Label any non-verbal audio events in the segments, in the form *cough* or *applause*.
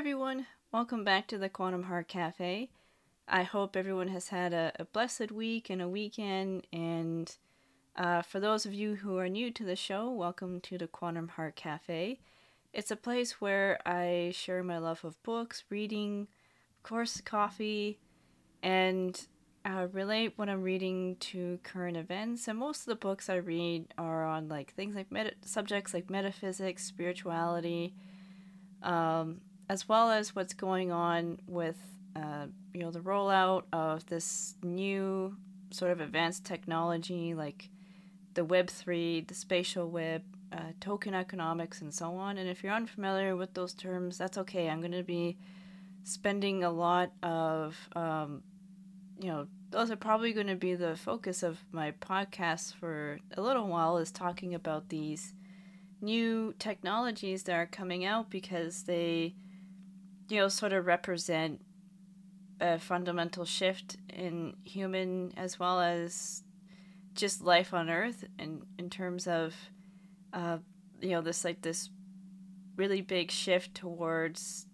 everyone. Welcome back to the Quantum Heart Cafe. I hope everyone has had a, a blessed week and a weekend. And uh, for those of you who are new to the show, welcome to the Quantum Heart Cafe. It's a place where I share my love of books, reading, of course, coffee, and uh, relate what I'm reading to current events. And most of the books I read are on like things like meta- subjects like metaphysics, spirituality, um, as well as what's going on with uh, you know the rollout of this new sort of advanced technology like the Web three, the spatial web, uh, token economics, and so on. And if you're unfamiliar with those terms, that's okay. I'm going to be spending a lot of um, you know those are probably going to be the focus of my podcast for a little while is talking about these new technologies that are coming out because they you know, sort of represent a fundamental shift in human as well as just life on Earth, and in terms of, uh, you know, this like this really big shift towards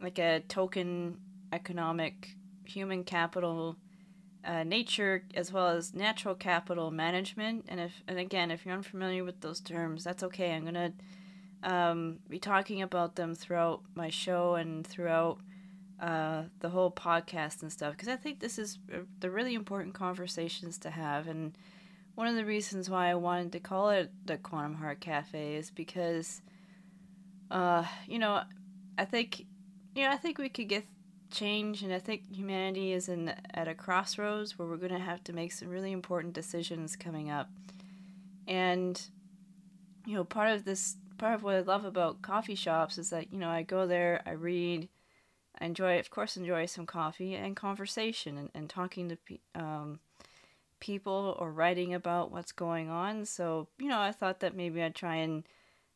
like a token economic human capital uh, nature as well as natural capital management. And if and again if you're unfamiliar with those terms that's okay. I'm gonna um, be talking about them throughout my show and throughout uh, the whole podcast and stuff because I think this is uh, the really important conversations to have. And one of the reasons why I wanted to call it the Quantum Heart Cafe is because, uh, you know, I think, you know, I think we could get change, and I think humanity is in at a crossroads where we're going to have to make some really important decisions coming up. And you know, part of this part of what I love about coffee shops is that you know I go there, I read, I enjoy, of course, enjoy some coffee and conversation and, and talking to pe- um, people or writing about what's going on. So you know, I thought that maybe I'd try and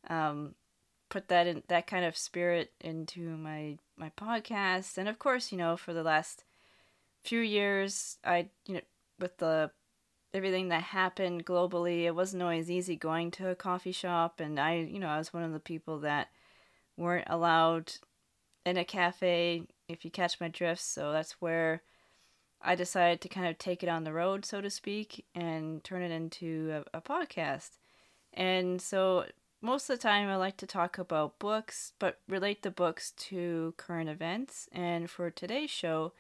um, put that in that kind of spirit into my my podcast. And of course, you know, for the last few years, I you know with the everything that happened globally. It wasn't always easy going to a coffee shop, and I, you know, I was one of the people that weren't allowed in a cafe, if you catch my drift. So that's where I decided to kind of take it on the road, so to speak, and turn it into a, a podcast. And so most of the time, I like to talk about books, but relate the books to current events. And for today's show,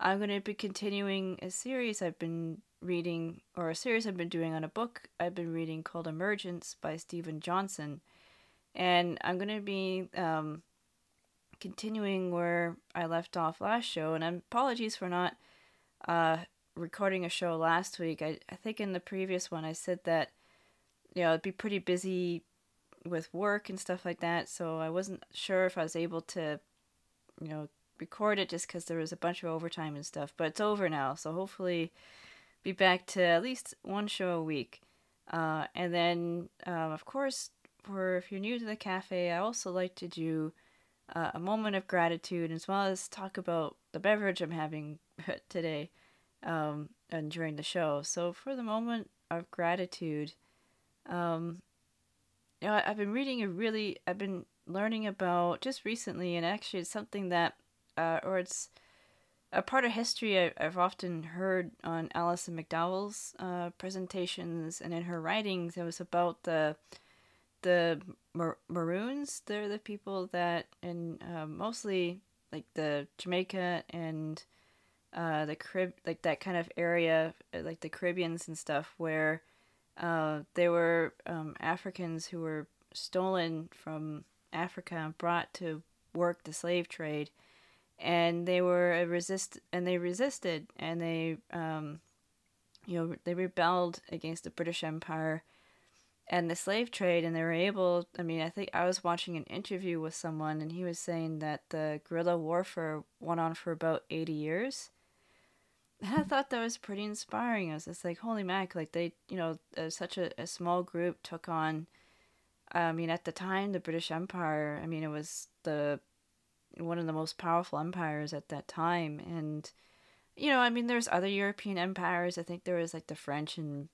I'm going to be continuing a series I've been reading, or a series I've been doing on a book I've been reading called Emergence by Steven Johnson. And I'm going to be um, continuing where I left off last show. And apologies for not uh, recording a show last week. I, I think in the previous one I said that, you know, I'd be pretty busy with work and stuff like that. So I wasn't sure if I was able to, you know, record it just because there was a bunch of overtime and stuff. But it's over now. So hopefully be back to at least one show a week. Uh, and then, um, of course, for if you're new to the cafe, I also like to do uh, a moment of gratitude as well as talk about the beverage I'm having *laughs* today um, and during the show. So, for the moment of gratitude, um, you know, I've been reading a really, I've been learning about just recently, and actually, it's something that, uh, or it's a part of history I, have often heard on Alison McDowell's uh, presentations and in her writings. It was about the the Mar- Maroons. They're the people that, in uh, mostly like the Jamaica and uh, the Carib, like that kind of area, like the Caribbeans and stuff, where uh, they were um, Africans who were stolen from Africa and brought to work the slave trade and they were a resist and they resisted and they um, you know they rebelled against the British Empire and the slave trade and they were able I mean I think I was watching an interview with someone and he was saying that the guerrilla warfare went on for about 80 years and I thought that was pretty inspiring. I was just like, holy mac, like they, you know, uh, such a, a small group took on, I mean, at the time, the British Empire, I mean, it was the one of the most powerful empires at that time. And, you know, I mean, there's other European empires. I think there was like the French and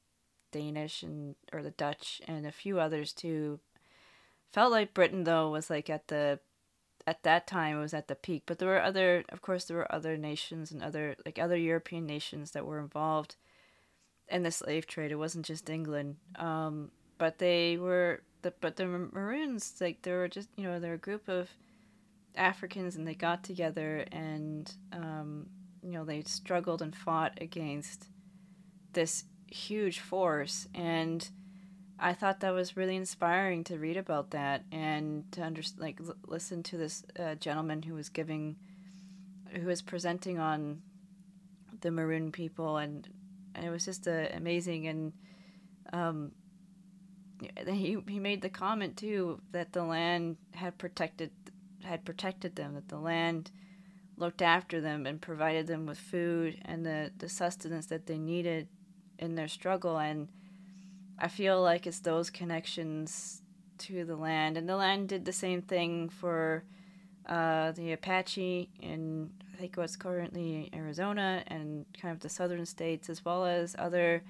Danish and, or the Dutch and a few others too. Felt like Britain, though, was like at the, at that time it was at the peak. But there were other, of course, there were other nations and other like other European nations that were involved in the slave trade. It wasn't just England, um, but they were the but the Maroons like they were just you know they're a group of Africans and they got together and um, you know they struggled and fought against this huge force. And I thought that was really inspiring to read about that and to under, like l- listen to this uh, gentleman who was giving who was presenting on the maroon people. And, and it was just uh, amazing. And um, he he made the comment too that the land had protected had protected them that the land looked after them and provided them with food and the, the sustenance that they needed in their struggle. And I feel like it's those connections to the land. And the land did the same thing for uh, the Apache in I think what's currently Arizona and kind of the southern states as well as other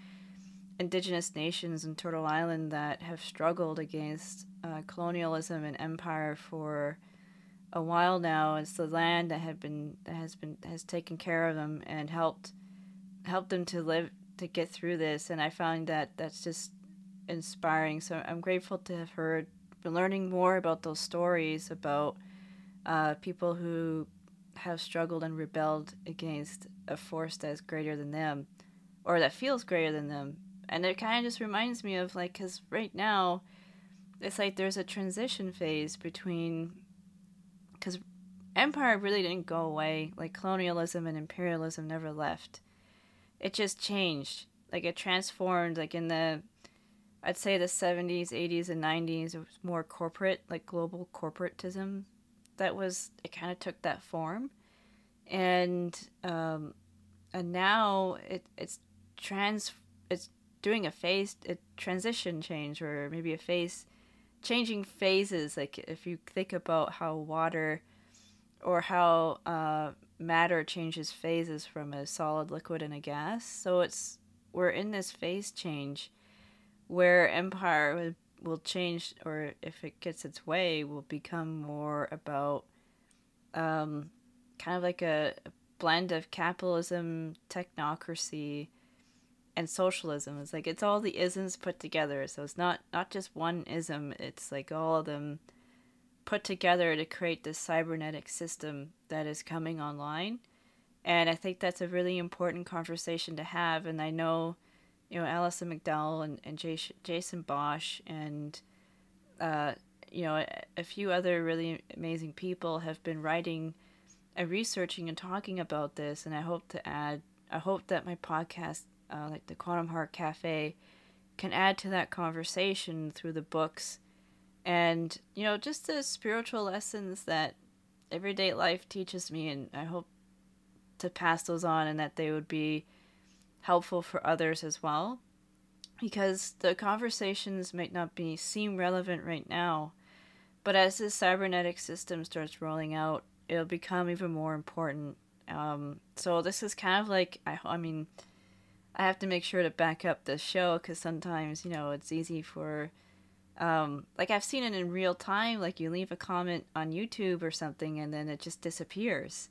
indigenous nations in Turtle Island that have struggled against uh, colonialism and empire for a while now. It's the land that had been that has been has taken care of them and helped helped them to live to get through this. And I found that that's just inspiring. So I'm grateful to have heard, been learning more about those stories about uh, people who have struggled and rebelled against a force that's greater than them, or that feels greater than them, and it kind of just reminds me of like because right now it's like there's a transition phase between because empire really didn't go away. Like colonialism and imperialism never left. It just changed. Like it transformed like in the i'd say the 70s 80s and 90s it was more corporate like global corporatism that was it kind of took that form. And um and now it it's trans it's doing a phase a transition change or maybe a phase changing phases like if you think about how water or how uh, matter changes phases from a solid liquid and a gas. So it's we're in this phase change where empire will change or if it gets its way will become more about um, kind of like a blend of capitalism technocracy and socialism. It's like it's all the isms put together. So it's not not just one ism. It's like all of them put together to create this cybernetic system that is coming online. And I think that's a really important conversation to have. And I know, you know, Alison McDowell and, and Jason Bosch and, uh, you know, a, a few other really amazing people have been writing and researching and talking about this. And I hope to add, I hope that my podcast uh, like the Quantum Heart Cafe, can add to that conversation through the books and, you know, just the spiritual lessons that everyday life teaches me. And I hope to pass those on and that they would be helpful for others as well. Because the conversations might not be seem relevant right now, but as this cybernetic system starts rolling out, it'll become even more important. Um, so this is kind of like I, I mean, I have to make sure to back up the show because sometimes you know it's easy for um, like I've seen it in real time. Like you leave a comment on YouTube or something and then it just disappears.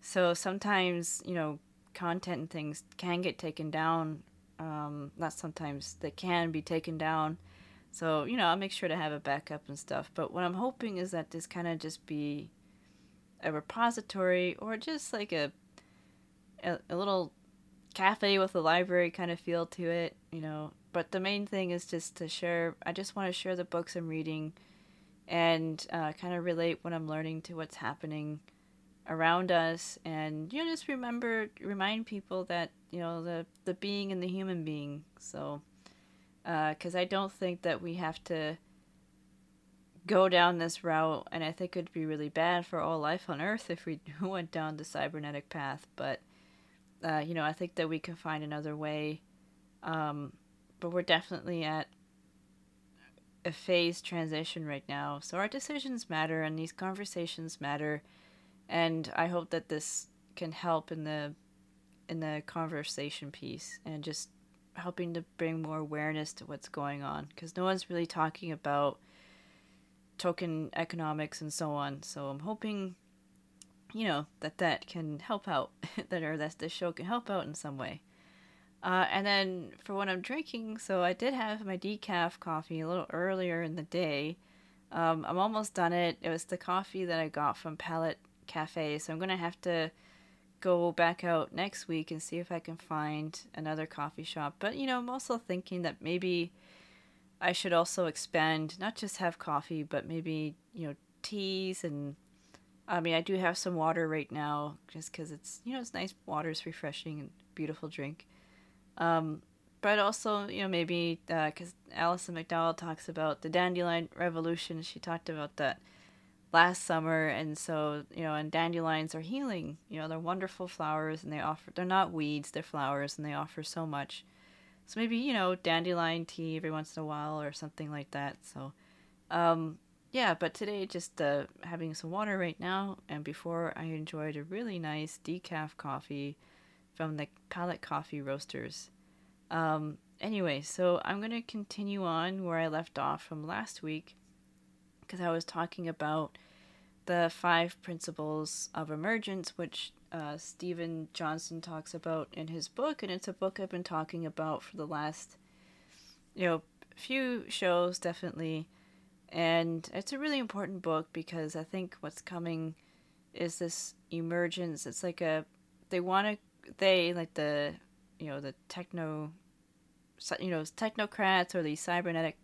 So sometimes you know content and things can get taken down. Um, not sometimes they can be taken down. So you know I'll make sure to have a backup and stuff. But what I'm hoping is that this kind of just be a repository or just like a a, a little cafe with a library kind of feel to it, you know. But the main thing is just to share. I just want to share the books I'm reading, and uh, kind of relate what I'm learning to what's happening around us, and you know, just remember, remind people that you know the the being and the human being. So, because uh, I don't think that we have to go down this route, and I think it'd be really bad for all life on Earth if we *laughs* went down the cybernetic path, but uh, you know, I think that we can find another way. Um, but we're definitely at a phase transition right now. So our decisions matter and these conversations matter. And I hope that this can help in the in the conversation piece and just helping to bring more awareness to what's going on because no one's really talking about token economics and so on. So I'm hoping, you know, that that can help out, *laughs* that or that this show can help out in some way. Uh, and then for what I'm drinking, so I did have my decaf coffee a little earlier in the day. Um, I'm almost done it. It was the coffee that I got from Palette Cafe, so I'm gonna have to go back out next week and see if I can find another coffee shop. But you know, I'm also thinking that maybe I should also expand, not just have coffee, but maybe you know teas and. I mean, I do have some water right now, just because it's you know it's nice. Water is refreshing and beautiful drink. Um, but also, you know, maybe because uh, Alison McDowell talks about the dandelion revolution. She talked about that last summer, and so you know, and dandelions are healing. You know, they're wonderful flowers, and they offer. They're not weeds; they're flowers, and they offer so much. So maybe you know, dandelion tea every once in a while, or something like that. So, um, yeah. But today, just uh, having some water right now, and before I enjoyed a really nice decaf coffee from the Palette Coffee Roasters. Um, anyway, so I'm going to continue on where I left off from last week because I was talking about the five principles of emergence, which uh, Steven Johnson talks about in his book, and it's a book I've been talking about for the last, you know, few shows, definitely. And it's a really important book because I think what's coming is this emergence. It's like a, they want to they like the you know the techno you know technocrats or the cybernetic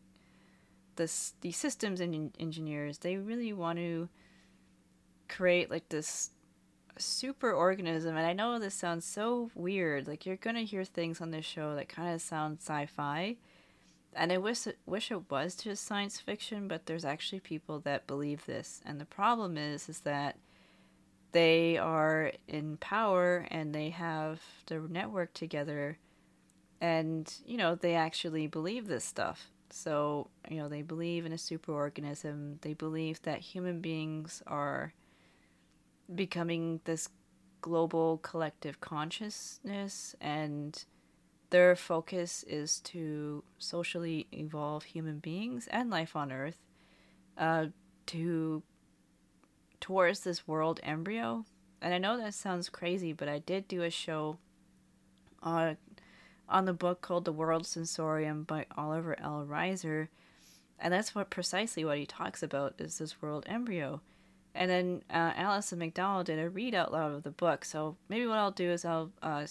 the the systems en- engineers they really want to create like this super organism and i know this sounds so weird like you're gonna hear things on this show that kind of sound sci-fi and i wish it, wish it was just science fiction but there's actually people that believe this. And the problem is is that they are in power and they have their network together and you know they actually believe this stuff. So you know they believe in a superorganism. They believe that human beings are becoming this global collective consciousness and their focus is to socially evolve human beings and life on earth uh, to towards this world embryo. And I know that sounds crazy, but I did do a show on on the book called The World Sensorium by Oliver L. Reiser. And that's what precisely what he talks about is this world embryo. And then uh, Alison McDowell did a read out loud of the book. So maybe what I'll do is I'll uh,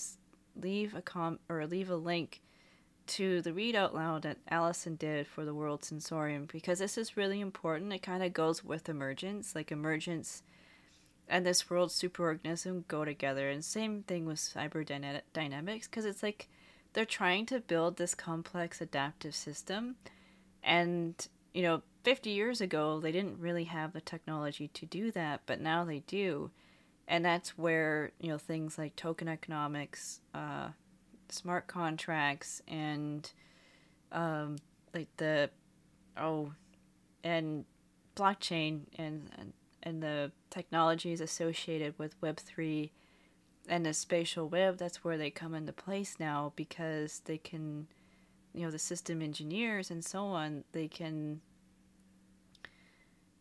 leave a com or leave a link to the read out loud that Alison did for the World Sensorium because this is really important. It kind of goes with emergence, like emergence and this world superorganism go together. And same thing with cyber dynamics because it's like they're trying to build this complex adaptive system. And, you know, 50 years ago, they didn't really have the technology to do that, but now they do. And that's where, you know, things like token economics, uh, smart contracts and um, like the oh and blockchain and, and the technologies associated with web 3 and the spatial web that's where they come into place now because they can you know the system engineers and so on they can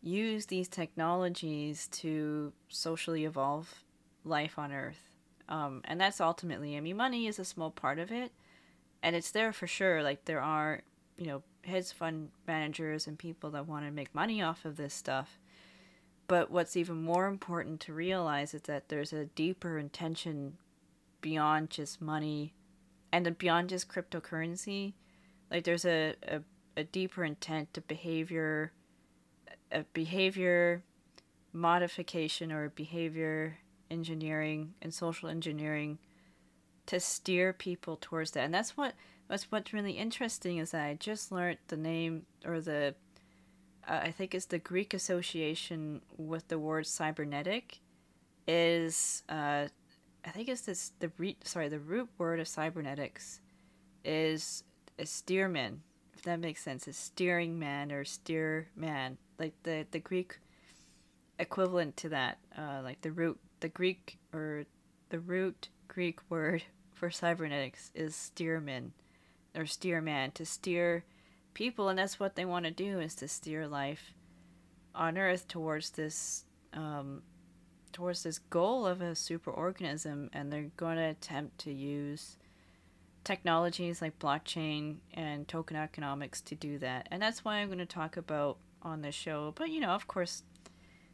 use these technologies to socially evolve life on earth um, and that's ultimately, I mean, money is a small part of it, and it's there for sure. Like there are, you know, hedge fund managers and people that want to make money off of this stuff. But what's even more important to realize is that there's a deeper intention beyond just money and beyond just cryptocurrency. Like there's a, a, a deeper intent to behavior, a behavior modification or behavior engineering and social engineering to steer people towards that. And that's what that's what's really interesting is that I just learned the name or the uh, I think it's the Greek association with the word cybernetic is uh, I think it's this the re- sorry the root word of cybernetics is a steerman that makes sense a steering man or steer man like the the Greek equivalent to that uh, like the root the Greek or the root Greek word *laughs* for cybernetics is steerman or steer man to steer people and that's what they want to do is to steer life on Earth towards this um, towards this goal of a superorganism, and they're going to attempt to use technologies like blockchain and token economics to do that. And that's why I'm going to talk about on the show. But you know, of course,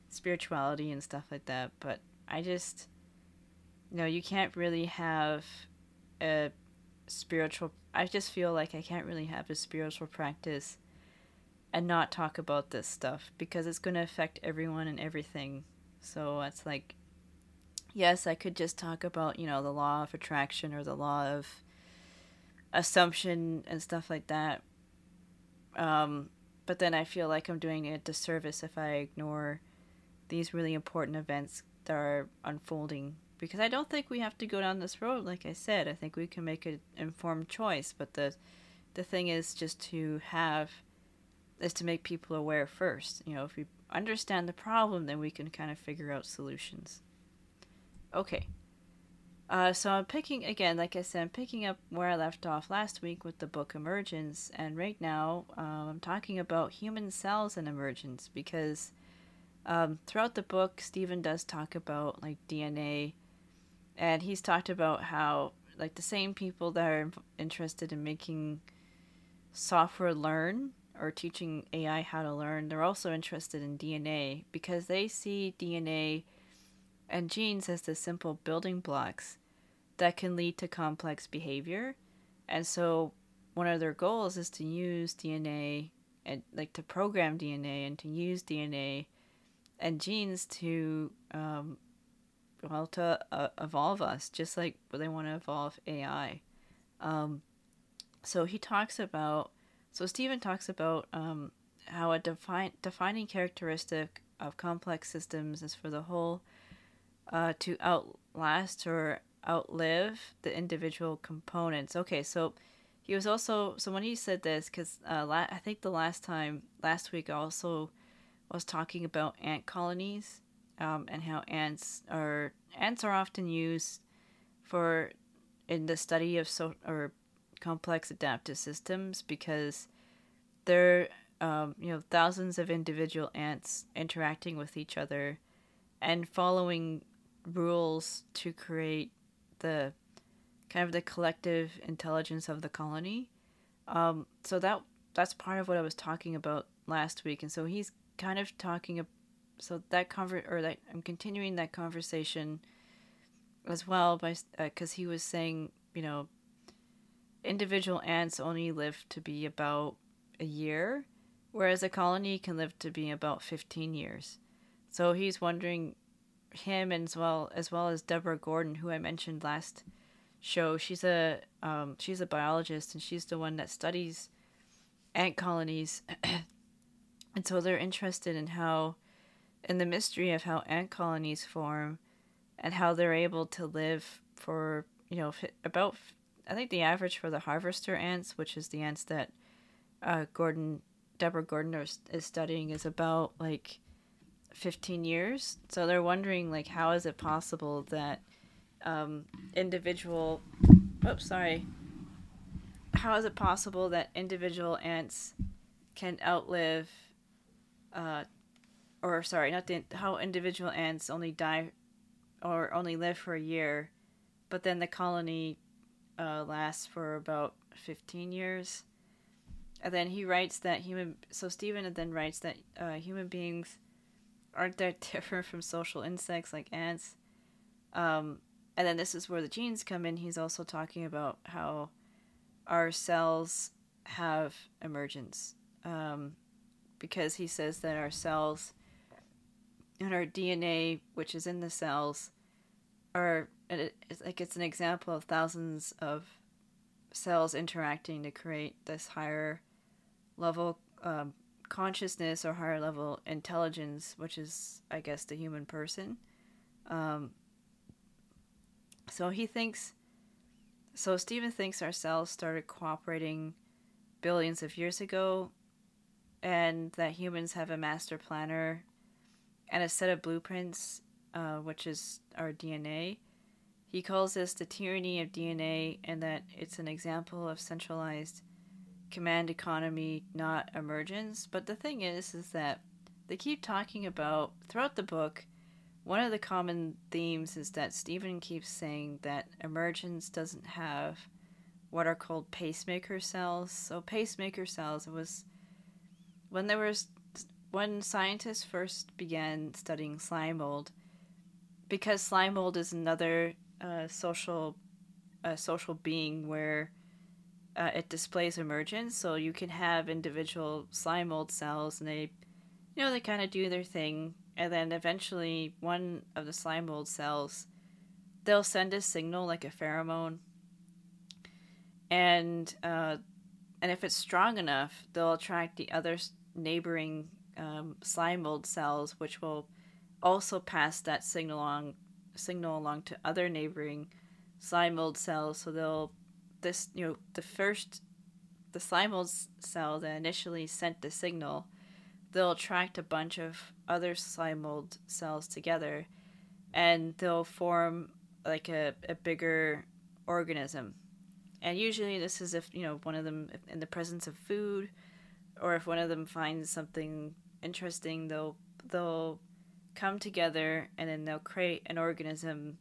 spirituality and stuff like that. But I just, you know, you can't really have a spiritual. I just feel like I can't really have a spiritual practice and not talk about this stuff because it's going to affect everyone and everything. So it's like, yes, I could just talk about, you know, the law of attraction or the law of assumption and stuff like that. Um, but then I feel like I'm doing a disservice if I ignore these really important events that are unfolding because I don't think we have to go down this road. Like I said, I think we can make an informed choice. But the the thing is just to have is to make people aware first. You know, if we understand the problem, then we can kind of figure out solutions. Okay. Uh, so I'm picking again, like I said, I'm picking up where I left off last week with the book Emergence, and right now um, I'm talking about human cells and emergence because um, throughout the book, Steven does talk about like DNA, and he's talked about how like the same people that are interested in making software learn or teaching AI how to learn, they're also interested in DNA because they see DNA and genes as the simple building blocks that can lead to complex behavior. And so one of their goals is to use DNA and like to program DNA and to use DNA and genes to um, well to uh, evolve us just like they want to evolve AI. Um, so he talks about so Steven talks about um, how a define, defining characteristic of complex systems is for the whole uh, to outlast or outlive the individual components. Okay, so he was also so when he said this because uh, la- I think the last time last week also was talking about ant colonies um, and how ants are ants are often used for in the study of so or complex adaptive systems because they're um, you know thousands of individual ants interacting with each other and following rules to create the kind of the collective intelligence of the colony. Um, so that that's part of what I was talking about last week, and so he's kind of talking. So that conver or that I'm continuing that conversation as well by because uh, he was saying you know individual ants only live to be about a year, whereas a colony can live to be about 15 years. So he's wondering him as well as well as Deborah Gordon, who I mentioned last show. She's a um, she's a biologist and she's the one that studies ant colonies, *clears throat* and so they're interested in how in the mystery of how ant colonies form and how they're able to live for you know about I think the average for the harvester ants, which is the ants that uh, Gordon Deborah Gordon is, is studying, is about like 15 years. So they're wondering like how is it possible that um, individual oops sorry how is it possible that individual ants can outlive uh, or sorry not the, how individual ants only die or only live for a year but then the colony uh, lasts for about 15 years and then he writes that human so steven then writes that uh, human beings aren't that *laughs* different from social insects like ants. Um, and then this is where the genes come in. He's also talking about how our cells have emergence. Um, because he says that our cells and our DNA, which is in the cells, are it's like it's an example of thousands of cells interacting to create this higher level um, consciousness or higher level intelligence, which is, I guess, the human person. Um, so he thinks, so Steven thinks our cells started cooperating billions of years ago, and that humans have a master planner and a set of blueprints, uh, which is our DNA. He calls this the tyranny of DNA, and that it's an example of centralized command economy, not emergence. But the thing is, is that they keep talking about throughout the book. One of the common themes is that Steven keeps saying that emergence doesn't have what are called pacemaker cells. So pacemaker cells it was when there was when scientists first began studying slime mold, because slime mold is another uh, social uh, social being where uh, it displays emergence. So you can have individual slime mold cells, and they, you know, they kind of do their thing, and then eventually one of the slime mold cells, they'll send a signal like a pheromone, and uh, and if it's strong enough, they'll attract the other neighboring um, slime mold cells, which will also pass that signal along signal along to other neighboring slime mold cells. So they'll this you know the first the slime mold cell that initially sent the signal, they'll attract a bunch of other slime mold cells together, and they'll form like a, a bigger organism. And usually this is if you know one of them in the presence of food, or if one of them finds something interesting, they'll they'll come together and then they'll create an organism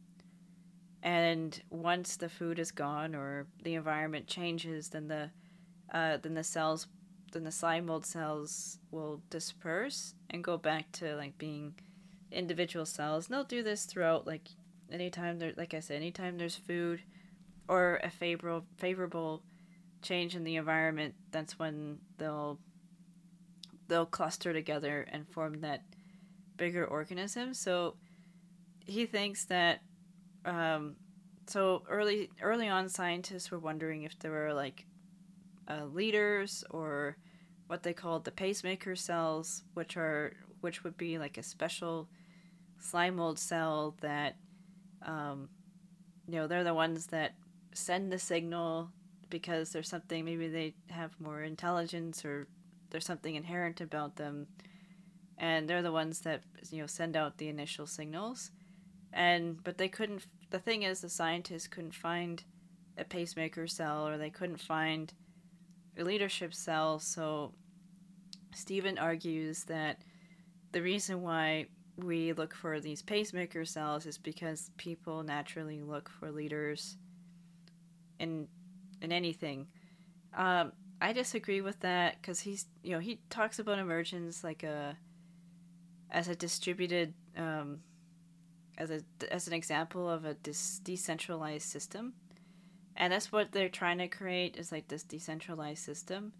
and once the food is gone or the environment changes then the uh, then the cells then the slime mold cells will disperse and go back to like being individual cells and they'll do this throughout like anytime there like i said anytime there's food or a favorable favorable change in the environment that's when they'll they'll cluster together and form that bigger organism. So he thinks that um, so early early on scientists were wondering if there were like uh, leaders or what they called the pacemaker cells, which are which would be like a special slime mold cell that um, you know they're the ones that send the signal because there's something maybe they have more intelligence or there's something inherent about them. And they're the ones that you know send out the initial signals and but they couldn't the thing is the scientists couldn't find a pacemaker cell or they couldn't find a leadership cell. So Steven argues that the reason why we look for these pacemaker cells is because people naturally look for leaders in in anything. Um, I disagree with that because he's you know he talks about emergence like a as a distributed um, as a as an example of a dis- decentralized system, and that's what they're trying to create is like this decentralized system.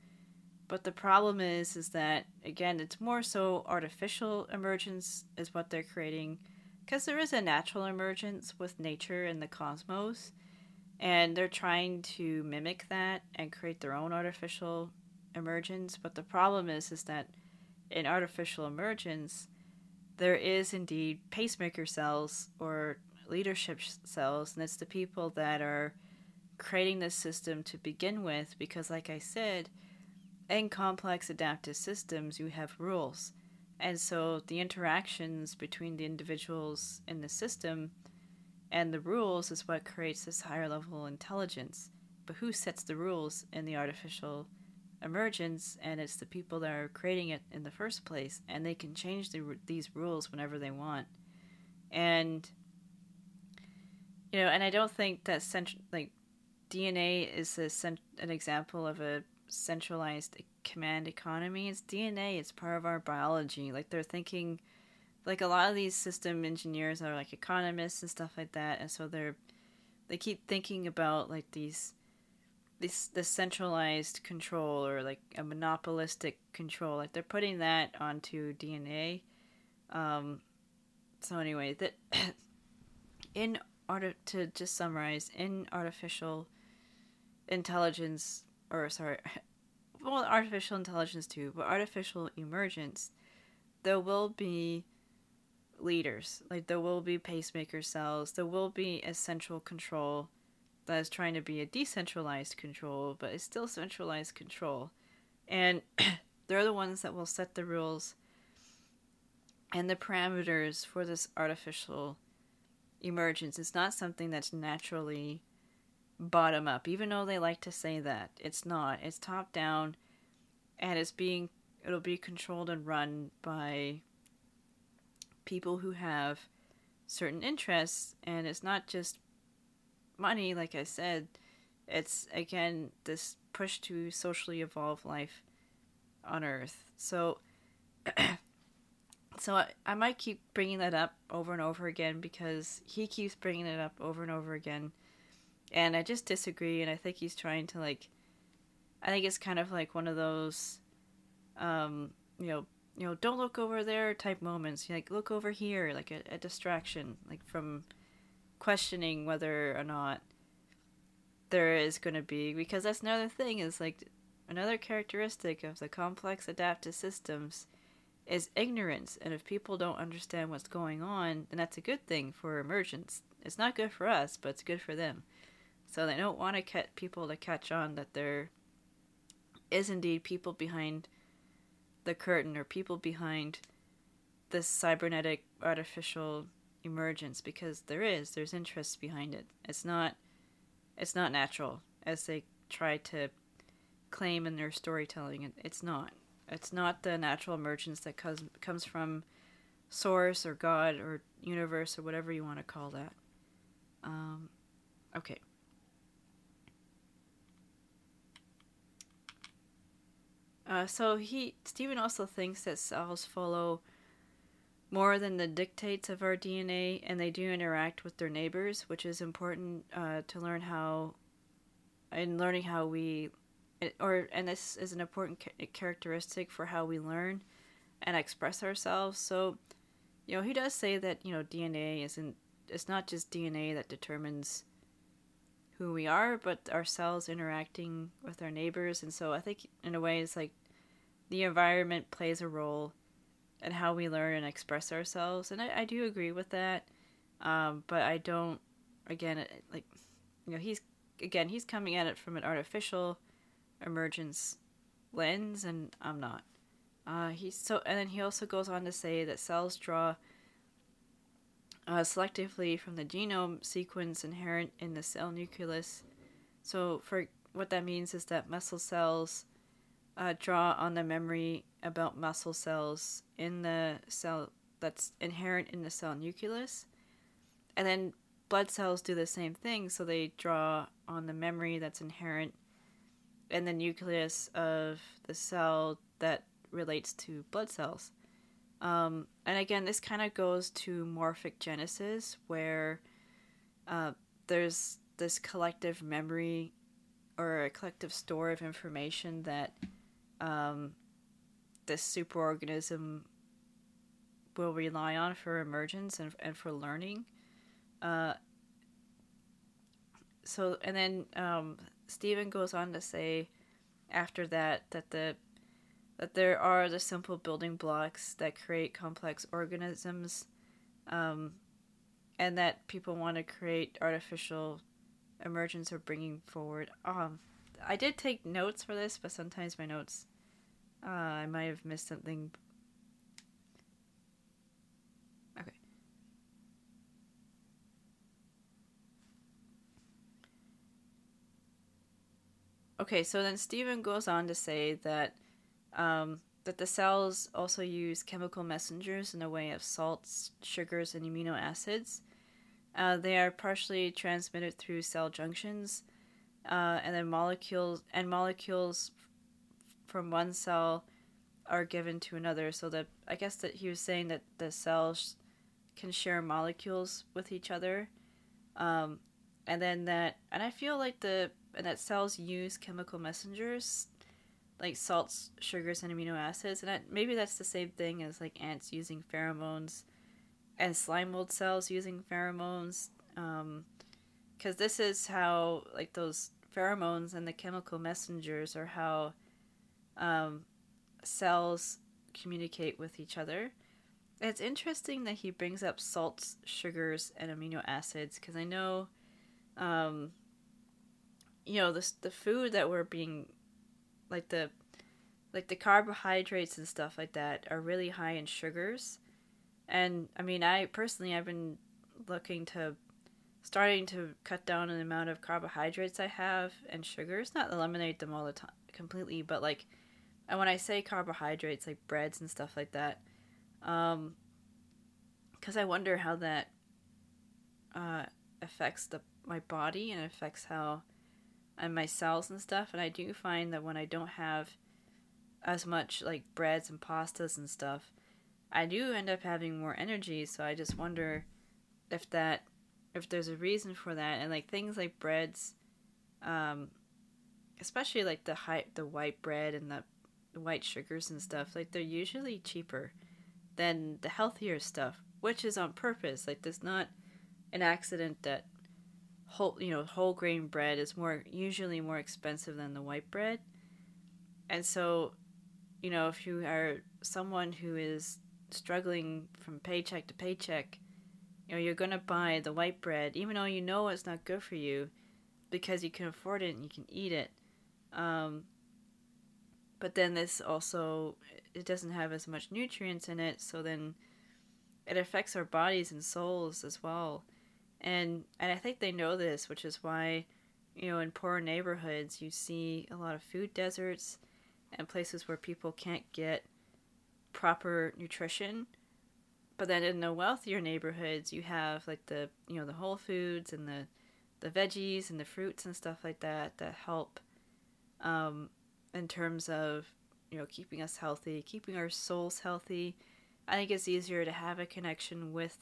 But the problem is is that again it's more so artificial emergence is what they're creating. Because there is a natural emergence with nature and the cosmos and they're trying to mimic that and create their own artificial emergence. But the problem is is that in artificial emergence there is indeed pacemaker cells or leadership cells and it's the people that are creating this system to begin with because like i said in complex adaptive systems you have rules and so the interactions between the individuals in the system and the rules is what creates this higher level intelligence. But who sets the rules in the artificial emergence? And it's the people that are creating it in the first place, and they can change the, these rules whenever they want. And you know, and I don't think that cent- like DNA is a cent- an example of a centralized command economy. It's DNA. It's part of our biology. Like they're thinking like a lot of these system engineers are like economists and stuff like that and so they're they keep thinking about like these this the centralized control or like a monopolistic control like they're putting that onto dna um so anyway that *coughs* in order to just summarize in artificial intelligence or sorry *laughs* well artificial intelligence too but artificial emergence there will be leaders. Like there will be pacemaker cells. There will be a central control that is trying to be a decentralized control, but it's still centralized control. And *clears throat* they're the ones that will set the rules and the parameters for this artificial emergence. It's not something that's naturally bottom up, even though they like to say that. It's not. It's top down and it's being it'll be controlled and run by people who have certain interests and it's not just money like i said it's again this push to socially evolve life on earth so *clears throat* so I, I might keep bringing that up over and over again because he keeps bringing it up over and over again and i just disagree and i think he's trying to like i think it's kind of like one of those um you know you know, don't look over there type moments. Like, look over here, like a, a distraction, like from questioning whether or not there is going to be. Because that's another thing, is like another characteristic of the complex adaptive systems is ignorance. And if people don't understand what's going on, then that's a good thing for emergence. It's not good for us, but it's good for them. So they don't want to get people to catch on that there is indeed people behind the curtain or people behind this cybernetic artificial emergence because there is there's interest behind it. It's not it's not natural as they try to claim in their storytelling. It's not. It's not the natural emergence that comes comes from source or god or universe or whatever you want to call that. Um, okay. Uh, so he Steven also thinks that cells follow more than the dictates of our DNA, and they do interact with their neighbors, which is important uh, to learn how, in learning how we, or and this is an important characteristic for how we learn and express ourselves. So, you know, he does say that you know DNA isn't it's not just DNA that determines who we are, but ourselves interacting with our neighbors. And so I think, in a way, it's like the environment plays a role in how we learn and express ourselves. And I, I do agree with that. Um, but I don't, again, like, you know, he's, again, he's coming at it from an artificial emergence lens, and I'm not. Uh, he's so, and then he also goes on to say that cells draw uh, selectively from the genome sequence inherent in the cell nucleus. So, for what that means is that muscle cells uh, draw on the memory about muscle cells in the cell that's inherent in the cell nucleus, and then blood cells do the same thing. So they draw on the memory that's inherent in the nucleus of the cell that relates to blood cells. Um, and again, this kind of goes to morphic genesis, where uh, there's this collective memory or a collective store of information that um, this superorganism will rely on for emergence and, and for learning. Uh, so, and then um, Steven goes on to say after that that the that there are the simple building blocks that create complex organisms, um, and that people want to create artificial emergence or bringing forward. Um, I did take notes for this, but sometimes my notes, uh, I might have missed something. Okay. Okay, so then Steven goes on to say that um, that the cells also use chemical messengers in a way of salts, sugars, and amino acids. Uh, they are partially transmitted through cell junctions, uh, and then molecules and molecules from one cell are given to another. So that I guess that he was saying that the cells can share molecules with each other, um, and then that and I feel like the and that cells use chemical messengers like salts, sugars, and amino acids, and maybe that's the same thing as like ants using pheromones and slime mold cells using pheromones. Um, because this is how like those pheromones and the chemical messengers are how um, cells communicate with each other. It's interesting that he brings up salts, sugars, and amino acids because I know, um, you know, the the food that we're being like the like the carbohydrates and stuff like that are really high in sugars. And I mean, I personally I've been looking to starting to cut down on the amount of carbohydrates I have and sugars, not eliminate them all the time completely, but like and when I say carbohydrates, like breads and stuff like that, um, because I wonder how that uh, affects the my body and affects how and my cells and stuff. And I do find that when I don't have as much like breads and pastas and stuff, I do end up having more energy. So I just wonder if that if there's a reason for that and like things like breads um especially like the high the white bread and the, white sugars and stuff like they're usually cheaper than the healthier stuff which is on purpose. Like there's not an accident that whole you know whole grain bread is more usually more expensive than the white bread. And so you know if you are someone who is struggling from paycheck to paycheck you know you're to buy the white bread even though you know it's not good for you because you can afford it and you can eat it. Um, but then this also it doesn't have as much nutrients in it so then it affects our bodies and souls as well. And and i think they know this which is why you know in poor neighborhoods you see a lot of food deserts and places where people can't get proper nutrition but then in the wealthier neighborhoods, you have like the you know the Whole Foods and the the veggies and the fruits and stuff like that that help um, in terms of you know keeping us healthy, keeping our souls healthy. I think it's easier to have a connection with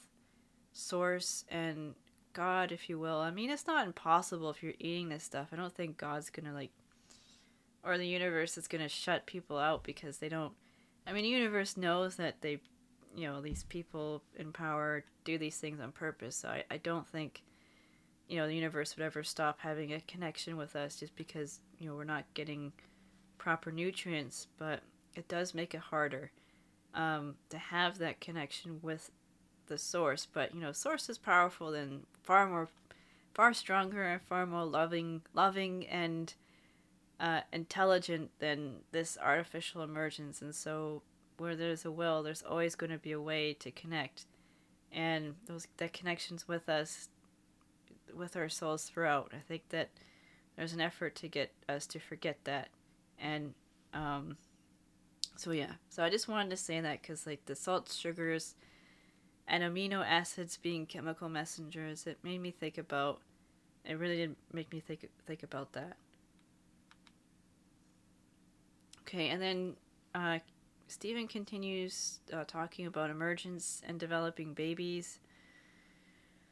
source and God, if you will. I mean, it's not impossible if you're eating this stuff. I don't think God's gonna like, or the universe is gonna shut people out because they don't. I mean, the universe knows that they you know these people in power do these things on purpose. So I, I don't think you know the universe would ever stop having a connection with us just because you know we're not getting proper nutrients. But it does make it harder um, to have that connection with the source. But you know, source is powerful and far more, far stronger and far more loving, loving and uh, intelligent than this artificial emergence. And so where there's a will, there's always going to be a way to connect, and those that connections with us, with our souls throughout. I think that there's an effort to get us to forget that, and um, so yeah. So I just wanted to say that because like the salt, sugars, and amino acids being chemical messengers, it made me think about. It really did make me think think about that. Okay, and then uh, Steven continues uh, talking about emergence and developing babies.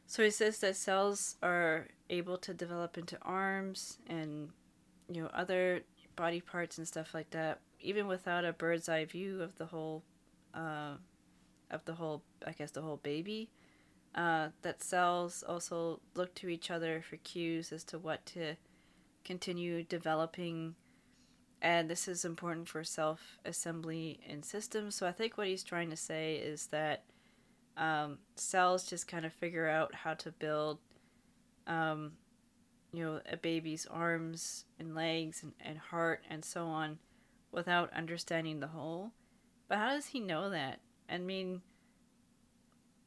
So he says that cells are able to develop into arms and you know other body parts and stuff like that, even without a bird's eye view of the whole, uh, of the whole I guess the whole baby. Uh, that cells also look to each other for cues as to what to continue developing and this is important for self assembly in systems. So I think what he's trying to say is that um, cells just kind of figure out how to build, um, you know, a baby's arms and legs and, and heart and so on without understanding the whole. But how does he know that? I mean,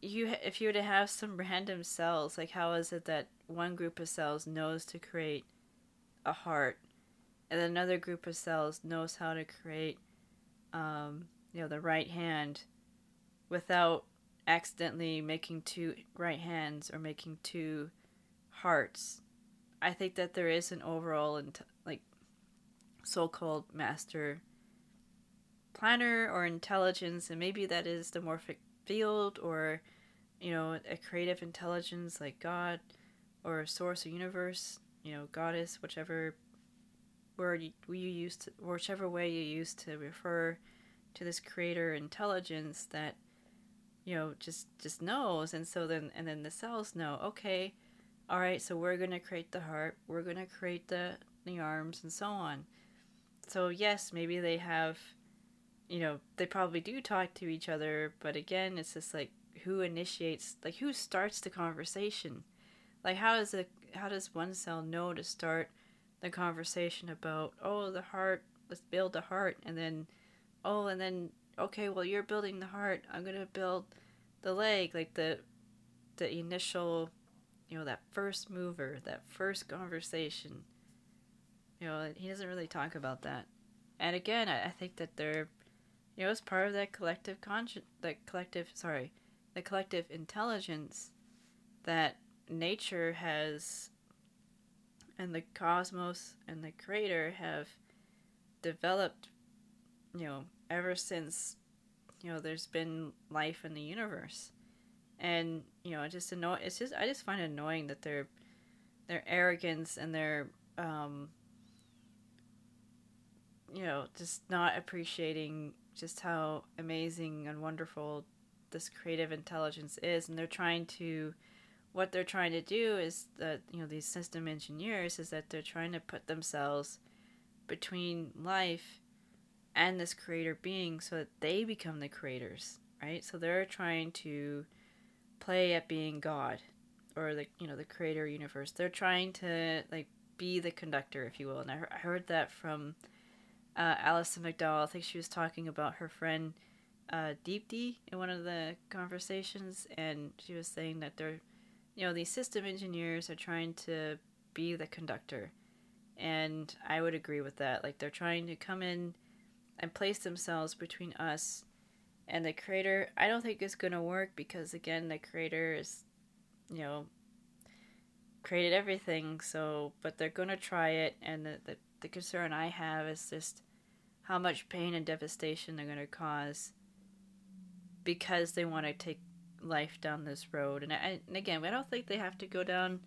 you if you were to have some random cells, like how is it that one group of cells knows to create a heart and another group of cells knows how to create um, you know the right hand without accidentally making two right hands or making two hearts. I think that there is an overall int- like so-called master planner or intelligence and maybe that is the morphic field or you know a creative intelligence like god or a source or universe you know goddess whichever word you, use whichever way you use to refer to this creator intelligence that you know just just knows and so then and then the cells know okay all right so we're going to create the heart we're going to create the the arms and so on. So yes maybe they have you know they probably do talk to each other but again it's just like who initiates like who starts the conversation? Like how does it how does one cell know to start the conversation about oh the heart let's build the heart. And then oh and then okay well you're building the heart. I'm gonna build the leg. Like the the initial you know that first mover that first conversation. You know he doesn't really talk about that. And again, I, I think that they're, you know, it's part of that collective conscious, that collective, sorry, the collective intelligence that nature has, and the cosmos and the creator have developed, you know, ever since, you know, there's been life in the universe, and you know, just annoy. It's just I just find it annoying that their their arrogance and their um, you know, just not appreciating just how amazing and wonderful this creative intelligence is, and they're trying to, what they're trying to do is that you know these system engineers is that they're trying to put themselves between life and this creator being so that they become the creators, right? So they're trying to play at being God or the you know the creator universe. They're trying to like be the conductor, if you will. And I, I heard that from uh, Alison McDowell. I think she was talking about her friend uh, Deepti in one of the conversations, and she was saying that they're, you know, these system engineers are trying to be the conductor, and I would agree with that. Like they're trying to come in and place themselves between us and the creator. I don't think it's gonna work because again, the creator is, you know, created everything. So, but they're gonna try it, and the the, the concern I have is just how much pain and devastation they're going to cause because they want to take life down this road. And, I, and again, I don't think they have to go down.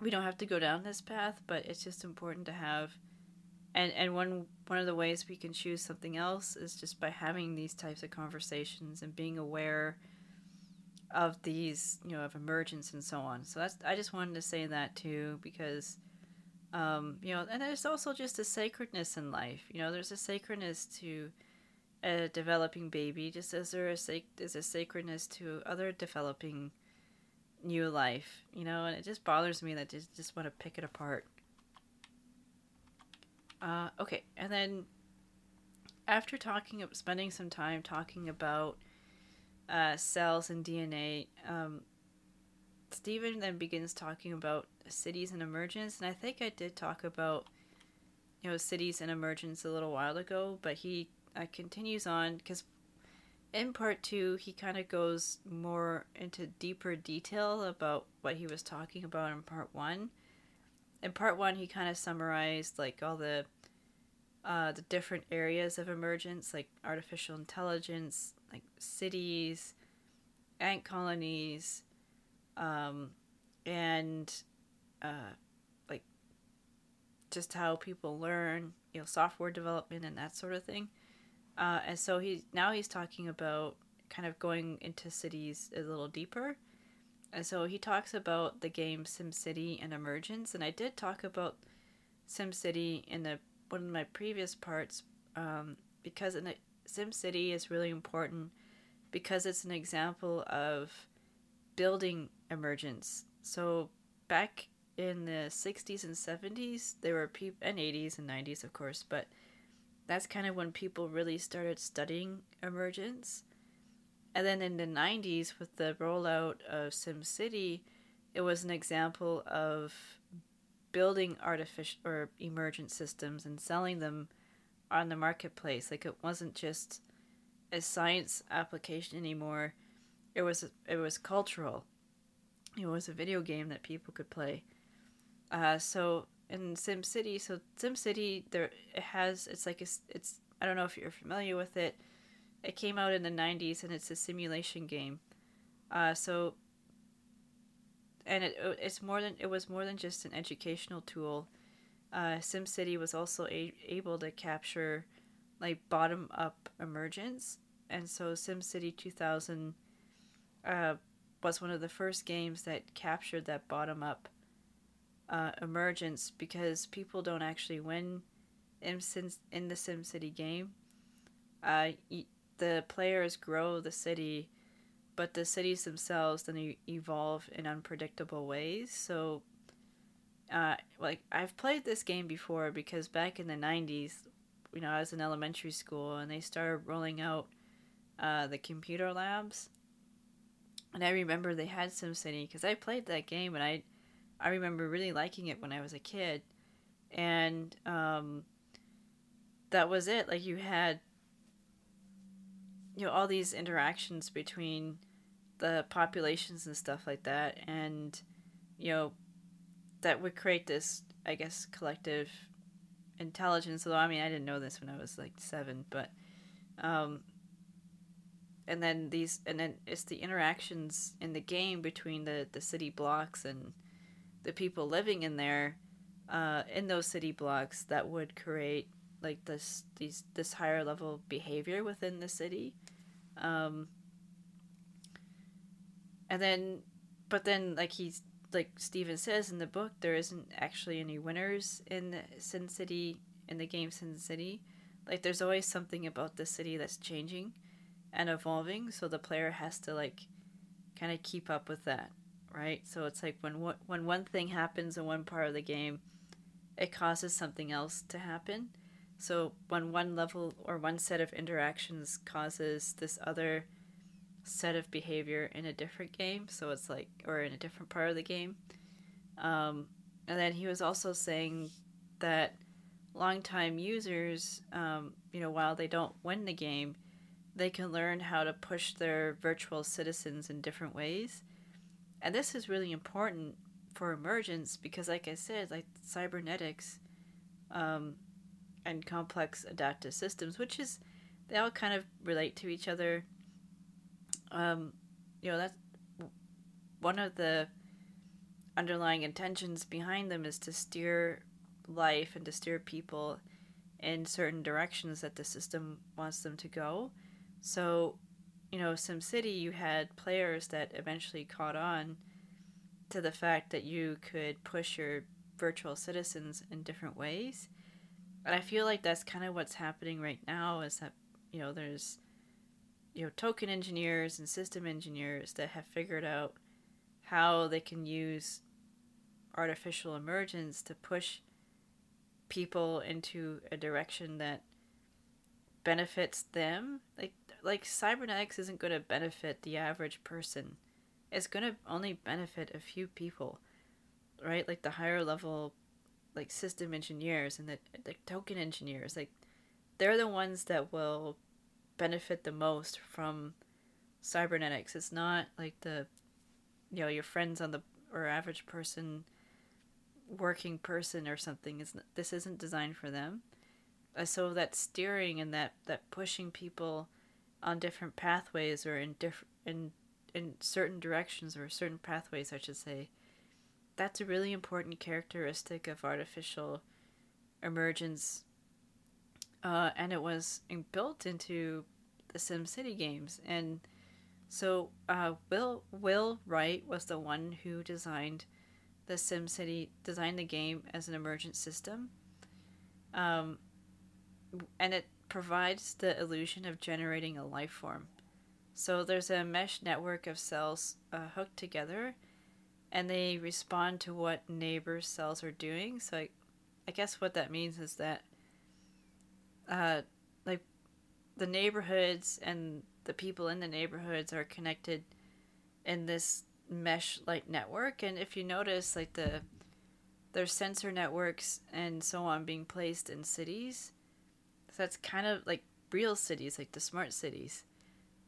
We don't have to go down this path, but it's just important to have. And and one one of the ways we can choose something else is just by having these types of conversations and being aware of these, you know, of emergence and so on. So that's I just wanted to say that too because um, you know, and there's also just a sacredness in life. You know, there's a sacredness to a developing baby, just as there is sac- there's a sacredness to other developing new life. You know, and it just bothers me that just just want to pick it apart. Uh, okay, and then after talking, spending some time talking about uh, cells and DNA, um, Steven then begins talking about cities and emergence, and I think I did talk about you know cities and emergence a little while ago, but he uh, continues on because in part two he kind of goes more into deeper detail about what he was talking about in part one. In part one, he kind of summarized like all the uh, the different areas of emergence, like artificial intelligence, like cities, ant colonies, um, and uh, like just how people learn, you know, software development and that sort of thing. Uh, and so he now he's talking about kind of going into cities a little deeper. And so he talks about the game SimCity and Emergence, and I did talk about SimCity in the one of my previous parts um, because in the, SimCity is really important because it's an example of building emergence. So back in the 60s and 70s, there were people, and 80s and 90s, of course, but that's kind of when people really started studying emergence. And then in the 90s, with the rollout of SimCity, it was an example of building artificial or emergent systems and selling them on the marketplace. Like it wasn't just a science application anymore. It was it was cultural it was a video game that people could play. Uh, so in SimCity, so SimCity, there it has it's like a, it's I don't know if you're familiar with it. It came out in the '90s and it's a simulation game. Uh, so and it it's more than it was more than just an educational tool. Uh, SimCity was also a, able to capture like bottom up emergence, and so SimCity 2000 uh, was one of the first games that captured that bottom up uh, emergence because people don't actually win in, in the SimCity game. Uh, the players grow the city, but the cities themselves then evolve in unpredictable ways. So, uh, like I've played this game before because back in the '90s, you know, I was in elementary school and they started rolling out uh, the computer labs and I remember they had SimCity because I played that game and I, I remember really liking it when I was a kid, and um, that was it. Like you had you know all these interactions between the populations and stuff like that. And you know that would create this i guess collective intelligence. Although i mean i didn't know this when i was like seven but um and then these and then it's the interactions in the game between the the city blocks and the people living in there uh in those city blocks that would create like this these this higher level behavior within the city um and then but then like he's like Steven says in the book, there isn't actually any winners in SimCity in the game SimCity. Like there's always something about the city that's changing and evolving, so the player has to like kind of keep up with that, right? So it's like when when one thing happens in one part of the game, it causes something else to happen. So when one level or one set of interactions causes this other set of behavior in a different game. So it's like, or in a different part of the game. Um, and then he was also saying that longtime users, um, you know, while they don't win the game, they can learn how to push their virtual citizens in different ways. And this is really important for emergence because, like I said, like cybernetics um, and complex adaptive systems, which is, they all kind of relate to each other um, you know that's one of the underlying intentions behind them is to steer life and to steer people in certain directions that the system wants them to go. So, you know, SimCity, you had players that eventually caught on to the fact that you could push your virtual citizens in different ways. And I feel like that's kind of what's happening right now is that, you know, there's you know token engineers and system engineers that have figured out how they can use artificial emergence to push people into a direction that benefits them like like cybernetics isn't going to benefit the average person it's going to only benefit a few people right like the higher level like system engineers and the, the token engineers like they're the ones that will benefit the most from cybernetics. It's not like the, you know, your friends on the or average person, working person or something. Is this isn't designed for them. Uh, so that steering and that that pushing people on different pathways or in different in in certain directions or certain pathways, I should say. That's a really important characteristic of artificial emergence uh, and it was built into the SimCity games. And so uh, Will Will Wright was the one who designed the SimCity, designed the game as an emergent system, um, and it provides the illusion of generating a life form. So there's a mesh network of cells uh, hooked together, and they respond to what neighbors' cells are doing. So I, I guess what that means is that uh, like the neighborhoods and the people in the neighborhoods are connected in this mesh like network and if you notice like the there's sensor networks and so on being placed in cities that's kind of like real cities like the smart cities.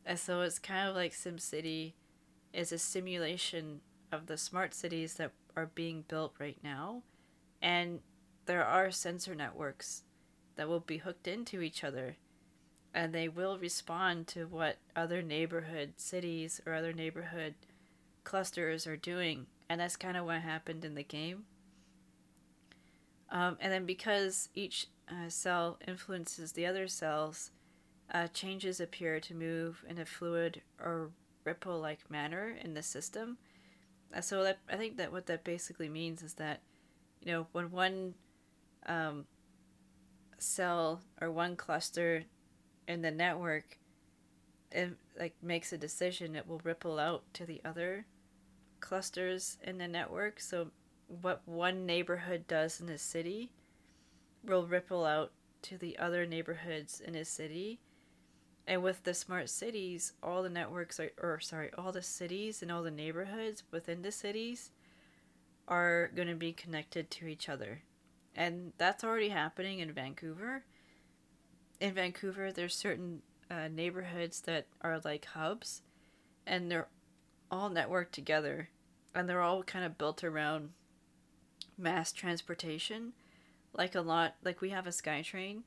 And so it's kind of like SimCity is a simulation of the smart cities that are being built right now. And there are sensor networks that will be hooked into each other and they will respond to what other neighborhood cities or other neighborhood clusters are doing. And that's kind of what happened in the game. Um, and then because each uh, cell influences the other cells uh, changes appear to move in a fluid or ripple like manner in the system. Uh, so that i think that what that basically means is that you know when one um, cell or one cluster in the network it like makes a decision it will ripple out to the other clusters in the network. So what one neighborhood does in a city will ripple out to the other neighborhoods in a city and with the smart cities all the networks are or sorry all the cities and all the neighborhoods within the cities are going to be connected to each other and that's already happening in Vancouver. in Vancouver, there's certain uh, neighborhoods that are like hubs, and they're all networked together, and they're all kind of built around mass transportation. Like a lot, like we have a SkyTrain,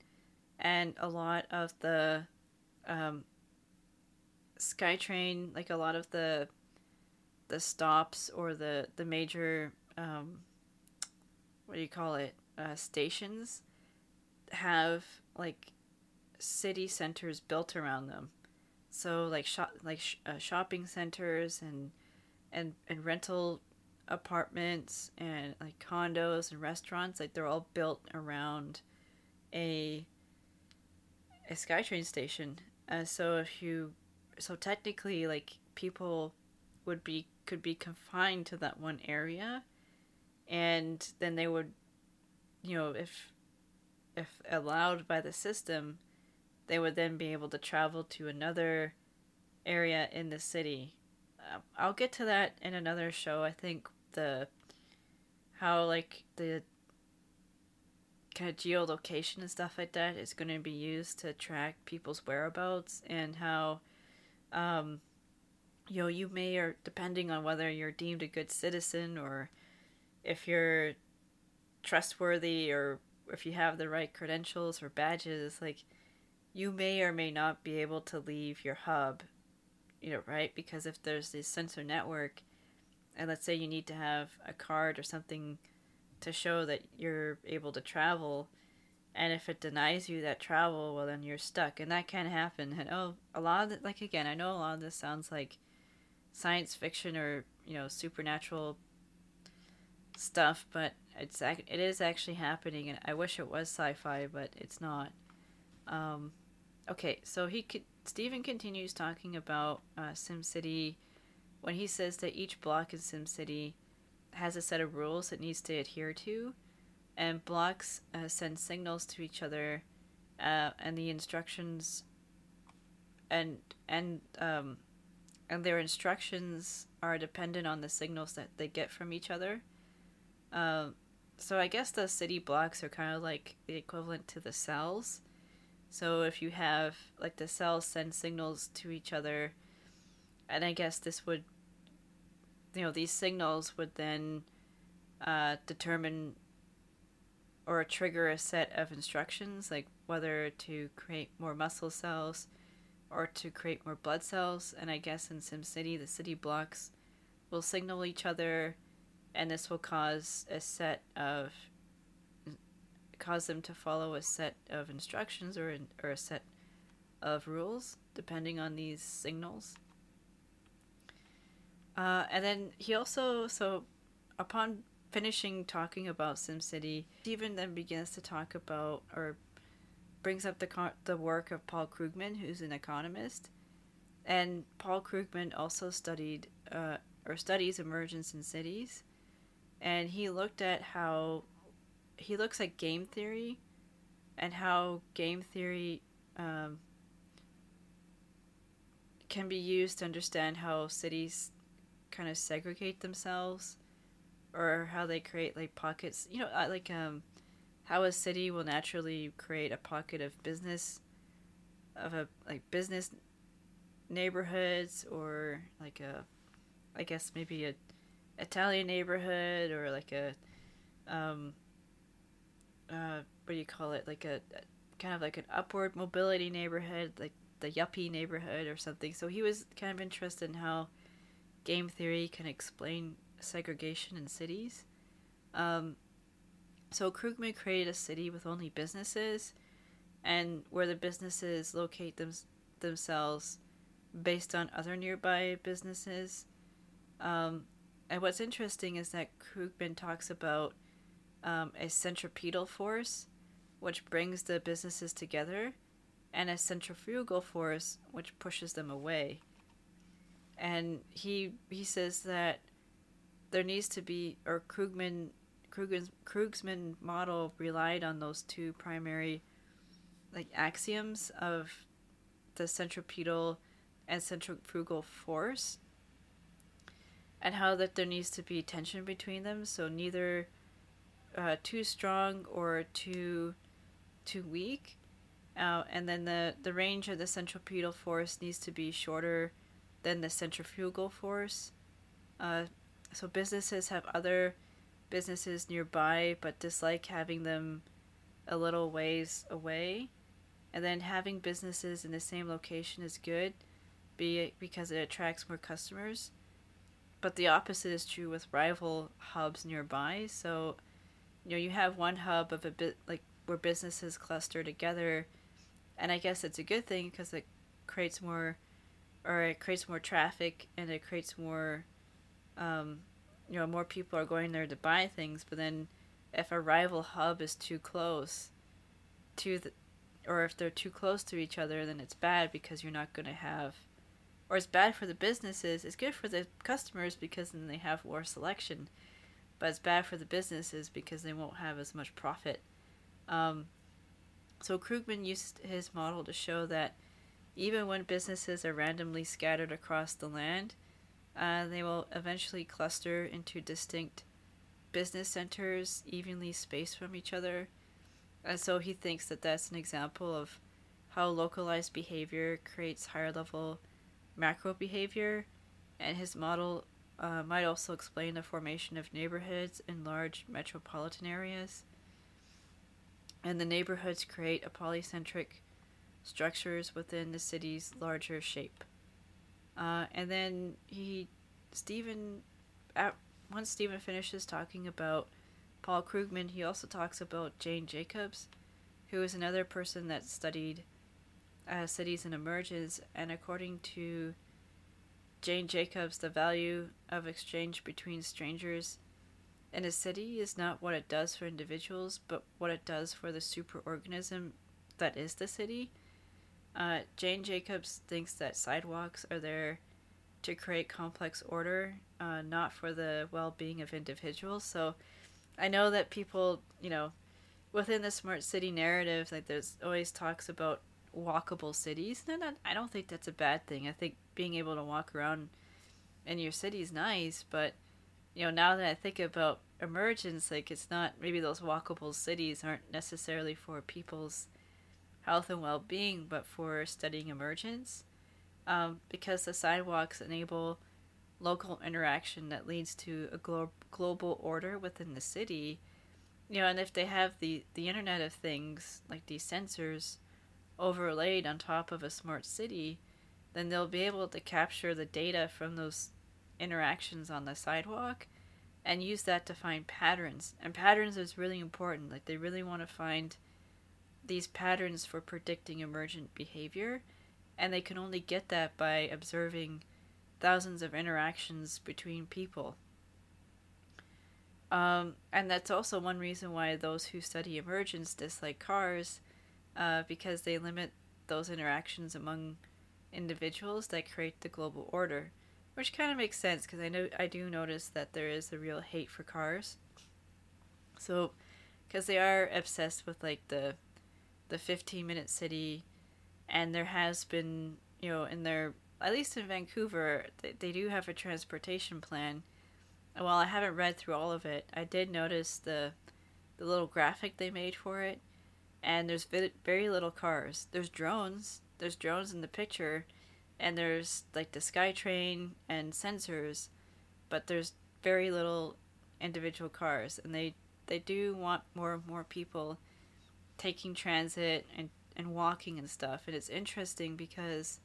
and a lot of the um, SkyTrain, like a lot of the the stops or the the major um, what do you call it uh, stations have like city centers built around them. So like shop like sh- uh, shopping centers and and and rental apartments and like condos and restaurants like they're all built around a a SkyTrain station. Uh, so if you so technically like people would be could be confined to that one area and then they would you know if if allowed by the system they would then be able to travel to another area in the city. Uh, i'll get to that in another show i think the how like the kind of geolocation and stuff like that is going to be used to track people's whereabouts and how um, you know you may or depending on whether you're deemed a good citizen or if you're trustworthy or if you have the right credentials or badges like you may or may not be able to leave your hub you know right? Because if there's this sensor network and let's say you need to have a card or something to show that you're able to travel and if it denies you that travel well then you're stuck. And that can happen. And oh a lot of the, like again i know a lot of this sounds like science fiction or you know supernatural stuff but it's it is actually happening and i wish it was sci-fi but it's not. Um, okay so he could Steven continues talking about uh, SimCity when he says that each block in SimCity has a set of rules it needs to adhere to, and blocks uh, send signals to each other, uh, and the instructions and and um, and their instructions are dependent on the signals that they get from each other. Um, so I guess the city blocks are kind of like the equivalent to the cells. So if you have like the cells send signals to each other, and I guess this would you know these signals would then uh, determine or trigger a set of instructions like whether to create more muscle cells or to create more blood cells. And i guess in simcity the city blocks will signal each other and this will cause a set of cause them to follow a set of instructions or, or a set of rules depending on these signals uh, and then he also so upon finishing talking about SimCity, Steven then begins to talk about or brings up the the work of Paul Krugman, who's an economist, and Paul Krugman also studied uh, or studies emergence in cities, and he looked at how he looks at game theory, and how game theory um, can be used to understand how cities kind of segregate themselves or how they create like pockets you know uh, like um how a city will naturally create a pocket of business of a like business neighborhoods or like a i guess maybe a italian neighborhood or like a um uh what do you call it? Like a, a kind of like an upward mobility neighborhood like the yuppie neighborhood or something. So he was kind of interested in how game theory can explain segregation in cities. Um, so Krugman created a city with only businesses, and where the businesses locate them, themselves based on other nearby businesses. Um, and what's interesting is that Krugman talks about um, a centripetal force, which brings the businesses together, and a centrifugal force, which pushes them away and he he says that there needs to be or Krugman Krugman's Krugman model relied on those two primary like axioms of the centripetal and centrifugal force and how that there needs to be tension between them. So neither uh, too strong or too too weak Uh, and then the, the range of the centripetal force needs to be shorter than the centrifugal force. Uh, so businesses have other businesses nearby but dislike having them a little ways away. And then having businesses in the same location is good be because it attracts more customers. But the opposite is true with rival hubs nearby. So, you know, you have one hub of a bit like where businesses cluster together, and I guess it's a good thing because it creates more, or it creates more traffic and it creates more, um, you know, more people are going there to buy things. But then, if a rival hub is too close to the, or if they're too close to each other, then it's bad because you're not going to have or it's bad for the businesses. It's good for the customers because then they have more selection, but it's bad for the businesses because they won't have as much profit. Um, so Krugman used his model to show that even when businesses are randomly scattered across the land, uh, they will eventually cluster into distinct business centers, evenly spaced from each other. And so he thinks that that's an example of how localized behavior creates higher level macro behavior, and his model uh, might also explain the formation of neighborhoods in large metropolitan areas. And the neighborhoods create a polycentric structures within the city's larger shape. Uh, and then he, Steven, at, once Steven finishes talking about Paul Krugman, he also talks about Jane Jacobs, who is another person that studied uh, cities and emergence, and according to Jane Jacobs, the value of exchange between strangers in a city is not what it does for individuals, but what it does for the superorganism that is the city. Uh, Jane Jacobs thinks that sidewalks are there to create complex order, uh, not for the well being of individuals. So I know that people, you know, within the smart city narrative, like there's always talks about walkable cities. And I don't think that's a bad thing. I think being able to walk around in your city is nice, but you know, now that I think about emergence, like it's not maybe those walkable cities aren't necessarily for people's health and well being, but for studying emergence. Um, because the sidewalks enable local interaction that leads to a glo- global order within the city. You know, and if they have the, the Internet of Things, like these sensors, overlaid on top of a smart city, then they'll be able to capture the data from those interactions on the sidewalk and use that to find patterns. And patterns is really important. Like they really want to find these patterns for predicting emergent behavior, and they can only get that by observing thousands of interactions between people. Um, and that's also one reason why those who study emergence dislike cars uh, because they limit those interactions among individuals that create the global order, which kind of makes sense because I know I do notice that there is a real hate for cars. So, because they are obsessed with like the the 15 minute city, and there has been you know in their at least in Vancouver they, they do have a transportation plan. And while I haven't read through all of it, I did notice the the little graphic they made for it and there's very little cars. There's drones. There's drones in the picture, and there's like the SkyTrain and sensors, but there's very little individual cars, and they they do want more and more people taking transit and and walking and stuff. And it's interesting because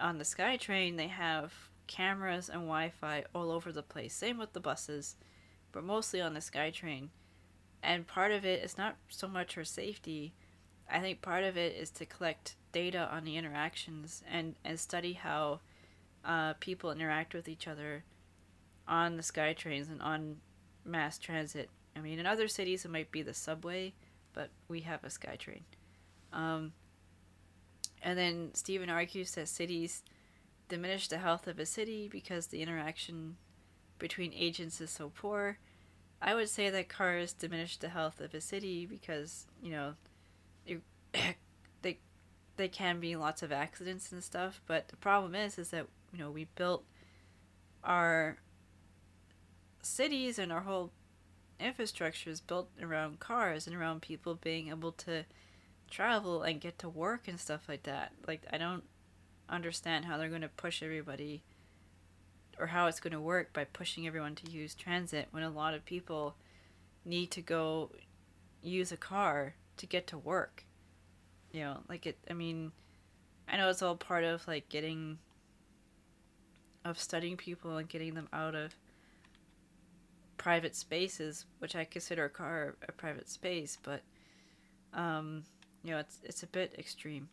on the SkyTrain they have cameras and Wi-Fi all over the place. Same with the buses, but mostly on the SkyTrain and part of it is not so much for safety. I think part of it is to collect data on the interactions and, and study how uh, people interact with each other on the SkyTrains and on mass transit. I mean, in other cities it might be the subway, but we have a SkyTrain. Um, and then Steven argues that cities diminish the health of a city because the interaction between agents is so poor I would say that cars diminish the health of a city because you know, you, *coughs* they they can be lots of accidents and stuff. But the problem is, is that you know we built our cities and our whole infrastructure is built around cars and around people being able to travel and get to work and stuff like that. Like I don't understand how they're going to push everybody or how it's going to work by pushing everyone to use transit when a lot of people need to go use a car to get to work. You know, like it I mean, I know it's all part of like getting of studying people and getting them out of private spaces, which I consider a car a private space, but um, you know, it's it's a bit extreme.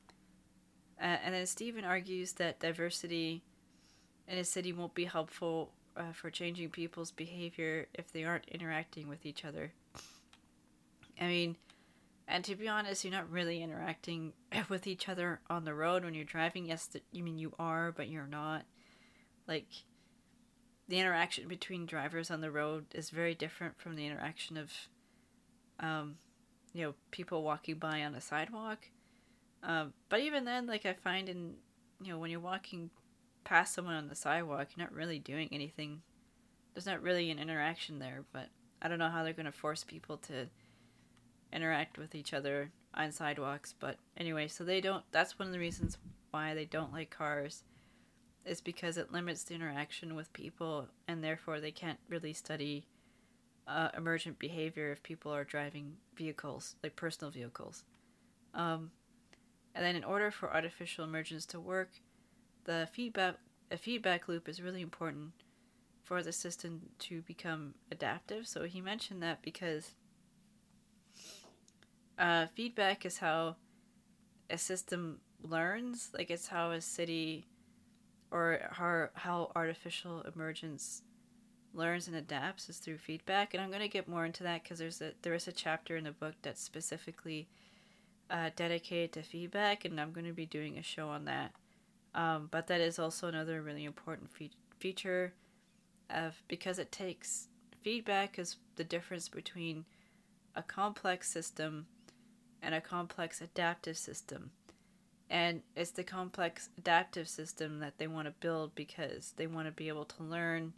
Uh, and then Steven argues that diversity in a city won't be helpful uh, for changing people's behavior if they aren't interacting with each other. I mean, and to be honest, you're not really interacting *laughs* with each other on the road when you're driving. Yes, you mean you are, but you're not. Like, the interaction between drivers on the road is very different from the interaction of, um, you know, people walking by on a sidewalk. Um, but even then, like I find in, you know, when you're walking past someone on the sidewalk, you're not really doing anything. There's not really an interaction there, but I don't know how they're going to force people to interact with each other on sidewalks. But anyway, so they don't, that's one of the reasons why they don't like cars is because it limits the interaction with people and therefore they can't really study uh, emergent behavior if people are driving vehicles, like personal vehicles. Um, and then in order for artificial emergence to work, the feedback a feedback loop is really important for the system to become adaptive. So he mentioned that because uh, feedback is how a system learns, like it's how a city or how how artificial emergence learns and adapts is through feedback. And I'm going to get more into that because there's a there is a chapter in the book that's specifically uh, dedicated to feedback, and I'm going to be doing a show on that. Um, but that is also another really important fe- feature of because it takes feedback is the difference between a complex system and a complex adaptive system. And it's the complex adaptive system that they want to build because they want to be able to learn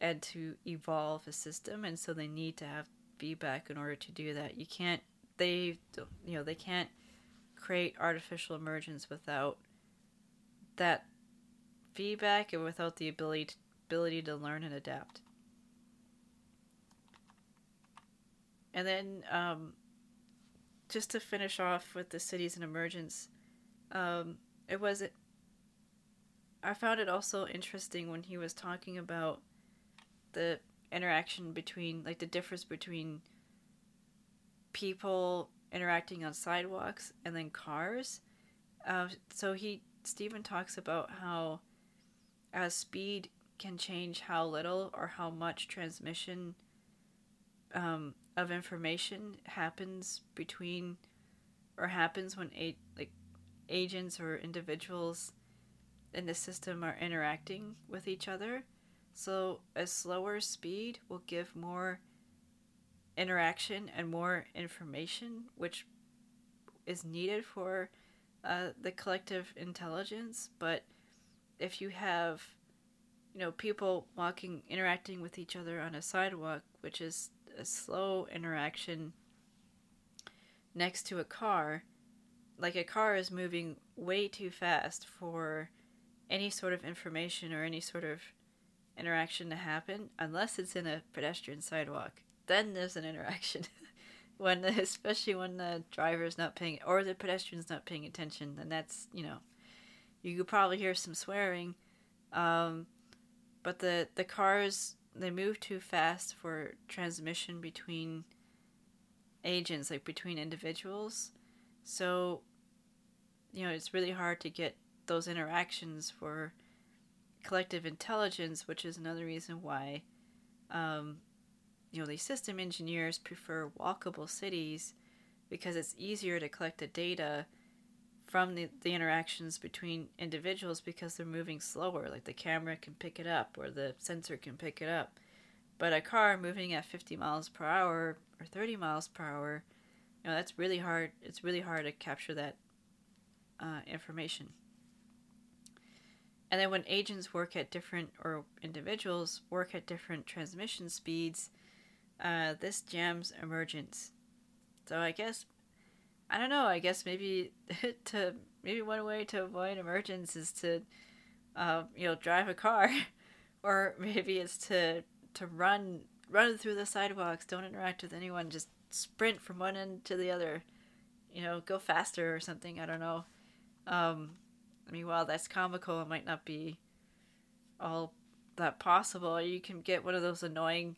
and to evolve a system and so they need to have feedback in order to do that. You can't they you know, they can't create artificial emergence without that feedback and without the ability to, ability to learn and adapt. And then, um, just to finish off with the cities and emergence, um, it was. I found it also interesting when he was talking about the interaction between, like, the difference between people interacting on sidewalks and then cars. Uh, so he Steven talks about how as speed can change how little or how much transmission um, of information happens between or happens when a, like agents or individuals in the system are interacting with each other. So a slower speed will give more interaction and more information, which is needed for uh, the collective intelligence, but if you have, you know, people walking, interacting with each other on a sidewalk, which is a slow interaction next to a car, like a car is moving way too fast for any sort of information or any sort of interaction to happen, unless it's in a pedestrian sidewalk. Then there's an interaction. *laughs* when especially when the driver's not paying or the pedestrian's not paying attention then that's you know you could probably hear some swearing um, but the the cars they move too fast for transmission between agents like between individuals so you know it's really hard to get those interactions for collective intelligence which is another reason why um, you know, these system engineers prefer walkable cities because it's easier to collect the data from the, the interactions between individuals because they're moving slower. Like the camera can pick it up or the sensor can pick it up. But a car moving at 50 miles per hour or 30 miles per hour, you know, that's really hard. It's really hard to capture that uh, information. And then when agents work at different, or individuals work at different transmission speeds, uh, this jams emergence. So I guess I don't know. I guess maybe *laughs* to maybe one way to avoid emergence is to, uh, you know, drive a car, *laughs* or maybe it's to to run run through the sidewalks. Don't interact with anyone. Just sprint from one end to the other. You know, go faster or something. I don't know. Um, I mean, while that's comical, it might not be all that possible. You can get one of those annoying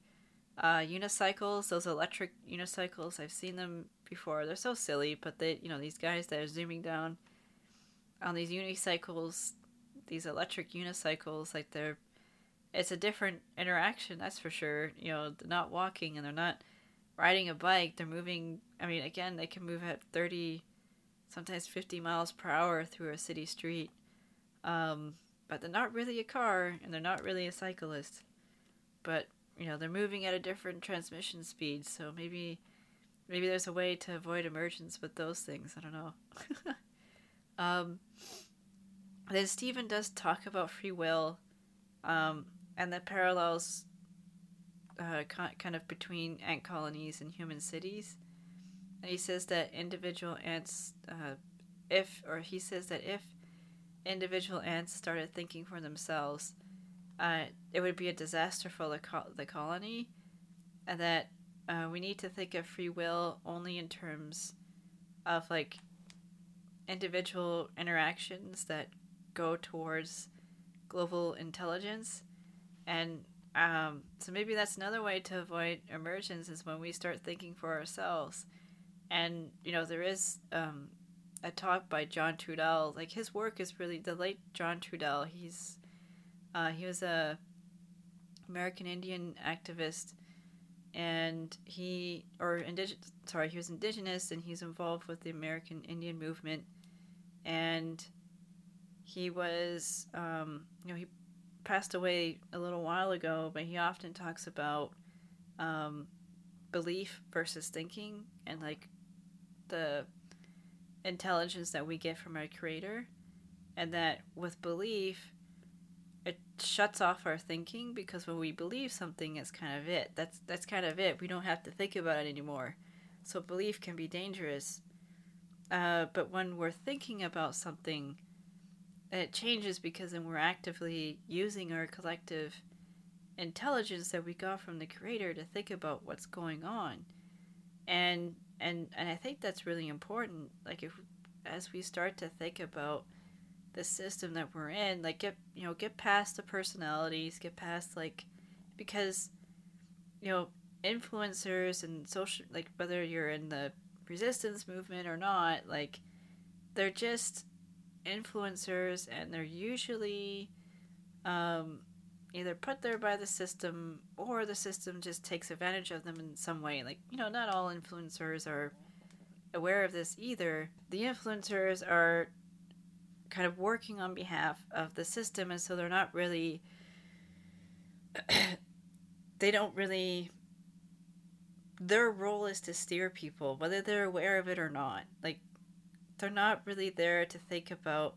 uh, unicycles, those electric unicycles. I've seen them before. They're so silly, but they, you know, these guys that are zooming down on these unicycles, these electric unicycles, like they're, it's a different interaction, that's for sure. You know, they're not walking and they're not riding a bike. They're moving. I mean, again, they can move at thirty, sometimes fifty miles per hour through a city street. Um, but they're not really a car and they're not really a cyclist. But you know, they're moving at a different transmission speed, so maybe maybe there's a way to avoid emergence with those things. I don't know. *laughs* um, then Steven does talk about free will, um, and the parallels uh, kind of between ant colonies and human cities. And he says that individual ants, uh, if, or he says that if individual ants started thinking for themselves, uh, it would be a disaster for the, co- the colony, and that uh, we need to think of free will only in terms of like individual interactions that go towards global intelligence. And um, so maybe that's another way to avoid emergence is when we start thinking for ourselves and you know there is um, a talk by john trudell like his work is really the late john trudell he's uh, he was a american indian activist and he or indigenous sorry he was indigenous and he's involved with the American Indian movement. And he was um, you know he passed away a little while ago but he often talks about um, belief versus thinking and like the intelligence that we get from our creator and that with belief it shuts off our thinking because when we believe something it's kind of it. That's that's kind of it. We don't have to think about it anymore. So belief can be dangerous. Uh, but when we're thinking about something it changes because then we're actively using our collective intelligence that we got from the creator to think about what's going on. And and and i think that's really important like if as we start to think about the system that we're in like get you know get past the personalities get past like because you know influencers and social like whether you're in the resistance movement or not like they're just influencers and they're usually um, either put there by the system or the system just takes advantage of them in some way. Like you know not all influencers are aware of this either. The influencers are kind of working on behalf of the system and so they're not really *clears throat* they don't really their role is to steer people whether they're aware of it or not. Like they're not really there to think about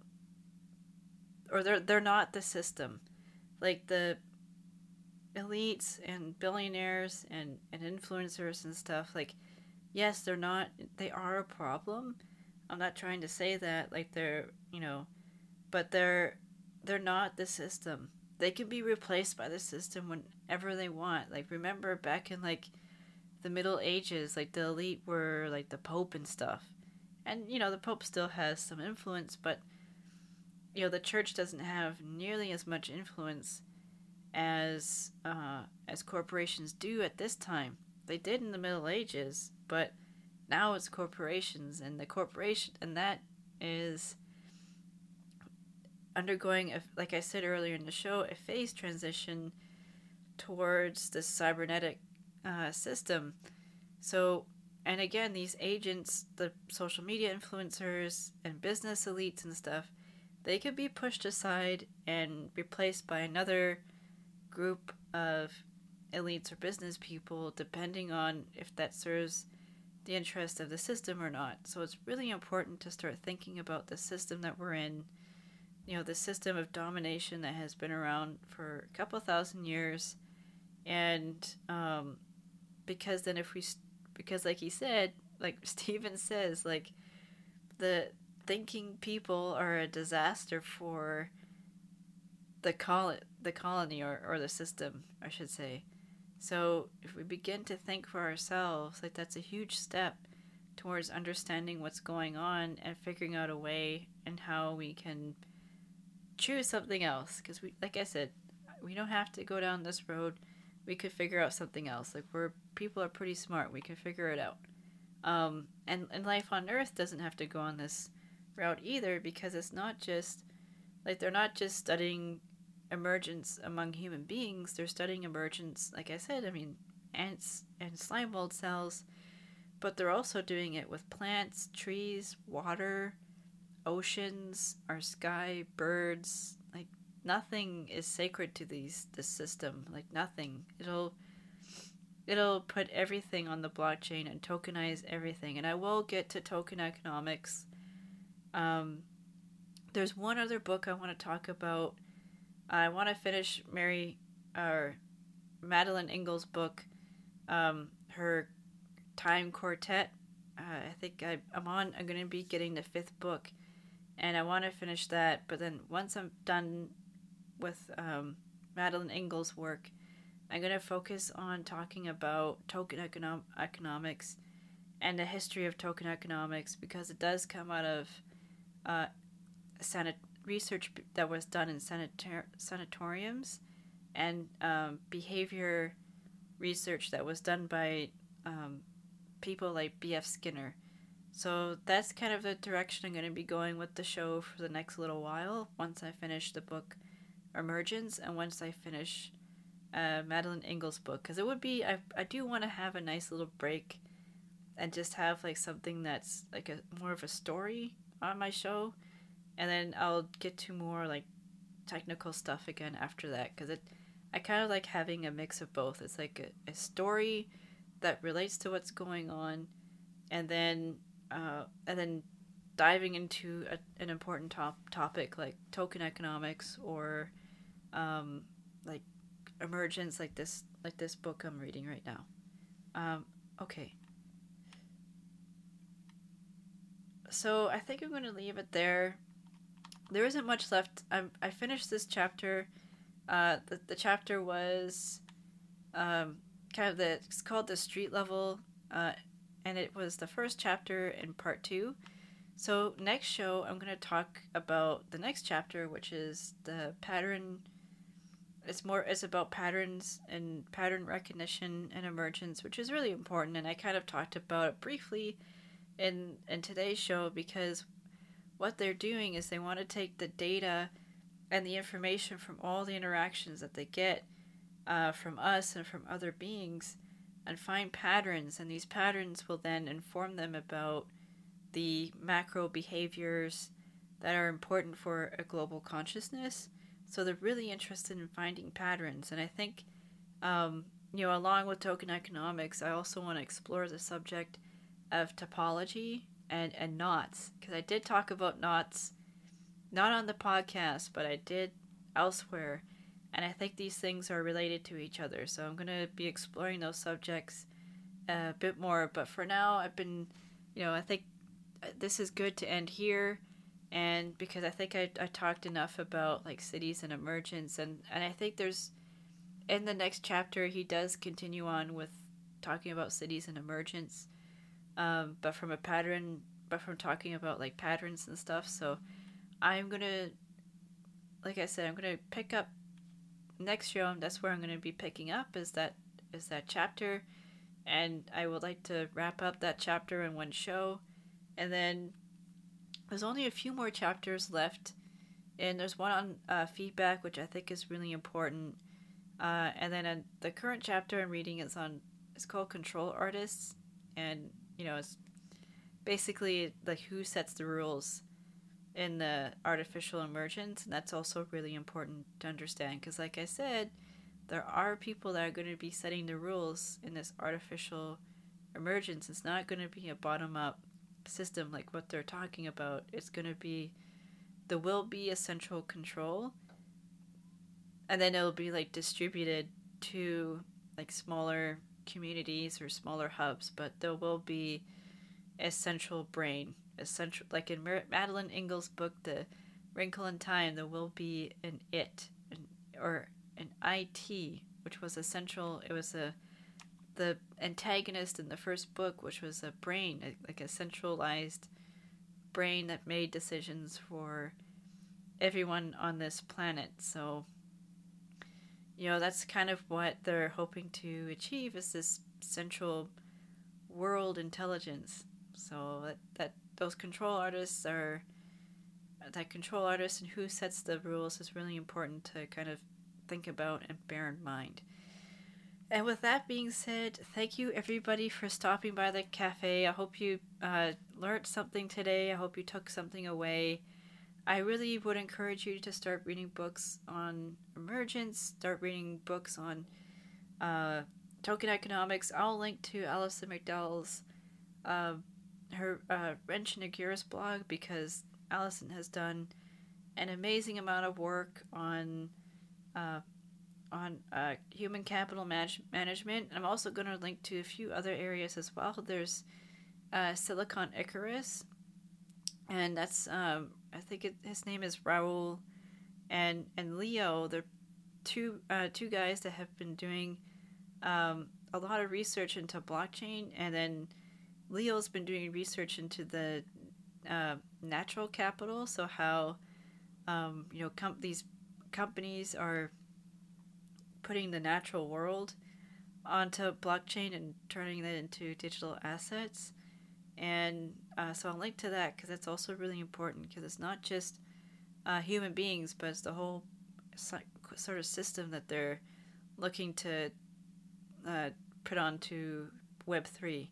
or they're they're not the system like the elites and billionaires and and influencers and stuff like yes they're not they are a problem I'm not trying to say that like they're, you know, but they're they're not the system. They can be replaced by the system whenever they want. Like remember back in like the Middle Ages, like the elite were like the Pope and stuff. And you know, the Pope still has some influence, but you know, the church doesn't have nearly as much influence as uh, as corporations do at this time. They did in the Middle Ages, but now it's corporations and the corporation and that is undergoing a, like i said earlier in the show a phase transition towards the cybernetic uh, system so and again these agents the social media influencers and business elites and stuff they could be pushed aside and replaced by another group of elites or business people depending on if that serves the interest of the system or not. So it's really important to start thinking about the system that we're in. You know, the system of domination that has been around for a couple thousand years. And um, because then if we, because like he said, like *laughs* Steven says, like the thinking people are a disaster for the col- the colony or, or the system, I should say. So if we begin to think for ourselves, like that's a huge step towards understanding what's going on and figuring out a way and how we can choose something else. Because we, like I said, we don't have to go down this road. We could figure out something else. Like we're people are pretty smart. We can figure it out. Um, and and life on Earth doesn't have to go on this route either because it's not just like they're not just studying emergence among human beings. They're studying emergence, like I said. I mean, ants and slime mold cells, but they're also doing it with plants, trees, water, oceans, our sky, birds. Like nothing is sacred to these this system. Like nothing. It'll it'll put everything on the blockchain and tokenize everything. And I will get to token economics. Um, there's one other book I want to talk about. I want to finish Mary or Madeleine L'Engle's book, um, her time quartet. Uh, I think I, I'm on. I'm gonna be getting the fifth book, and I want to finish that. But then once I'm done with um, Madeleine L'Engle's work, I'm going to focus on talking about token econom- economics and the history of token economics because it does come out of uh, sanit- research that was done in sanator- sanatoriums and um, behavior research that was done by um, people like B.F. Skinner. So that's kind of the direction I'm going to be going with the show for the next little while once I finish the book Emergence and once I finish uh, Madeleine L'Engle's book because it would be I, I do want to have a nice little break and just have like something that's like a more of a story on my show and then I'll get to more like technical stuff again after that because it I kind of like having a mix of both it's like a, a story that relates to what's going on and then uh, and then diving into a, an important top topic like token economics or um, like emergence like this like this book I'm reading right now. Um, okay. So I think I'm going to leave it there. There isn't much left. I'm, I finished this chapter. Uh, the, the chapter was um, kind of the it's called the street level, uh, and it was the first chapter in part two. So next show I'm going to talk about the next chapter, which is the pattern it's more it's about patterns and pattern recognition and emergence which is really important and i kind of talked about it briefly in in today's show because what they're doing is they want to take the data and the information from all the interactions that they get uh, from us and from other beings and find patterns and these patterns will then inform them about the macro behaviors that are important for a global consciousness so they're really interested in finding patterns. And I think, um, you know, along with token economics, I also want to explore the subject of topology and, and knots. Because I did talk about knots, not on the podcast, but I did elsewhere. And I think these things are related to each other. So I'm going to be exploring those subjects a bit more. But for now, I've been, you know, I think uh, this is good to end here and because I think I, I talked enough about like cities and emergence and, and I think there's in the next chapter he does continue on with talking about cities and emergence um, but from a pattern but from talking about like patterns and stuff so I'm gonna like I said I'm gonna pick up next show and that's where I'm gonna be picking up is that is that chapter. And I would like to wrap up that chapter in one show. And then there's only a few more chapters left, and there's one on uh, feedback, which I think is really important. Uh, and then uh, the current chapter I'm reading is on it's called Control Artists, and you know it's basically like who sets the rules in the artificial emergence, and that's also really important to understand because, like I said, there are people that are going to be setting the rules in this artificial emergence. It's not going to be a bottom up system, like what they're talking about, it's going to be there will be a central control, and then it'll be like distributed to like smaller communities or smaller hubs, but there will be a central brain essential like in Mar- Madeleine L'Engle's book The Wrinkle in Time there will be an it an, or an IT which was essential it was a the antagonist in the first book which was a brain like a centralized brain that made decisions for everyone on this planet. So you know that's kind of what they're hoping to achieve is this central world intelligence. So that, that those control artists are that control artists and who sets the rules is really important to kind of think about and bear in mind. And with that being said thank you everybody for stopping by the cafe. I hope you uh, learned something today. I hope you took something away I really would encourage you to start reading books on emergence, start reading books on uh, token economics. I'll link to Alison McDowell's uh, her uh, Wrench in the Gears blog because Alison has done an amazing amount of work on uh, on uh, human capital manage- management. I'm also going to link to a few other areas as well. There's uh, Silicon Icarus, and that's um, I think it, his name is Raul, and and Leo. They're two uh, two guys that have been doing um, a lot of research into blockchain, and then Leo's been doing research into the uh, natural capital. So how um, you know com- these companies are putting the natural world onto blockchain and turning that into digital assets. And uh, so I'll link to that because that's also really important because it's not just uh, human beings, but it's the whole sort of system that they're looking to uh, put onto Web three,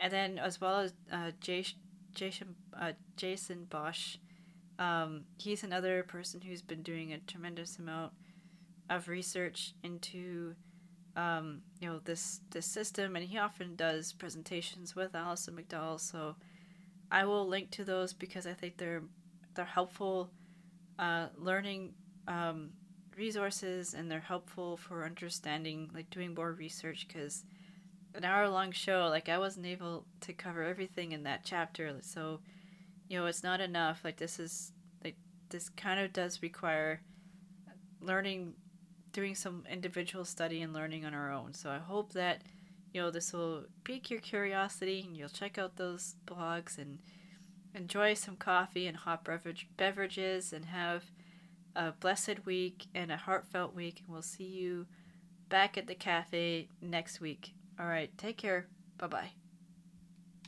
and then as well as uh, Jason uh, Jason Bosch, um, he's another person who's been doing a tremendous amount of research into um, you know this this system, and he often does presentations with Alison McDowell. So I will link to those because I think they're they're helpful uh, learning um, resources, and they're helpful for understanding like doing more research because an hour long show like I wasn't able to cover everything in that chapter. So you know it's not enough. Like this is like this kind of does require learning doing some individual study and learning on our own. So I hope that you know this will pique your curiosity and you'll check out those blogs and enjoy some coffee and hot beverage beverages and have a blessed week and a heartfelt week and we'll see you back at the cafe next week. All right, take care. Bye-bye.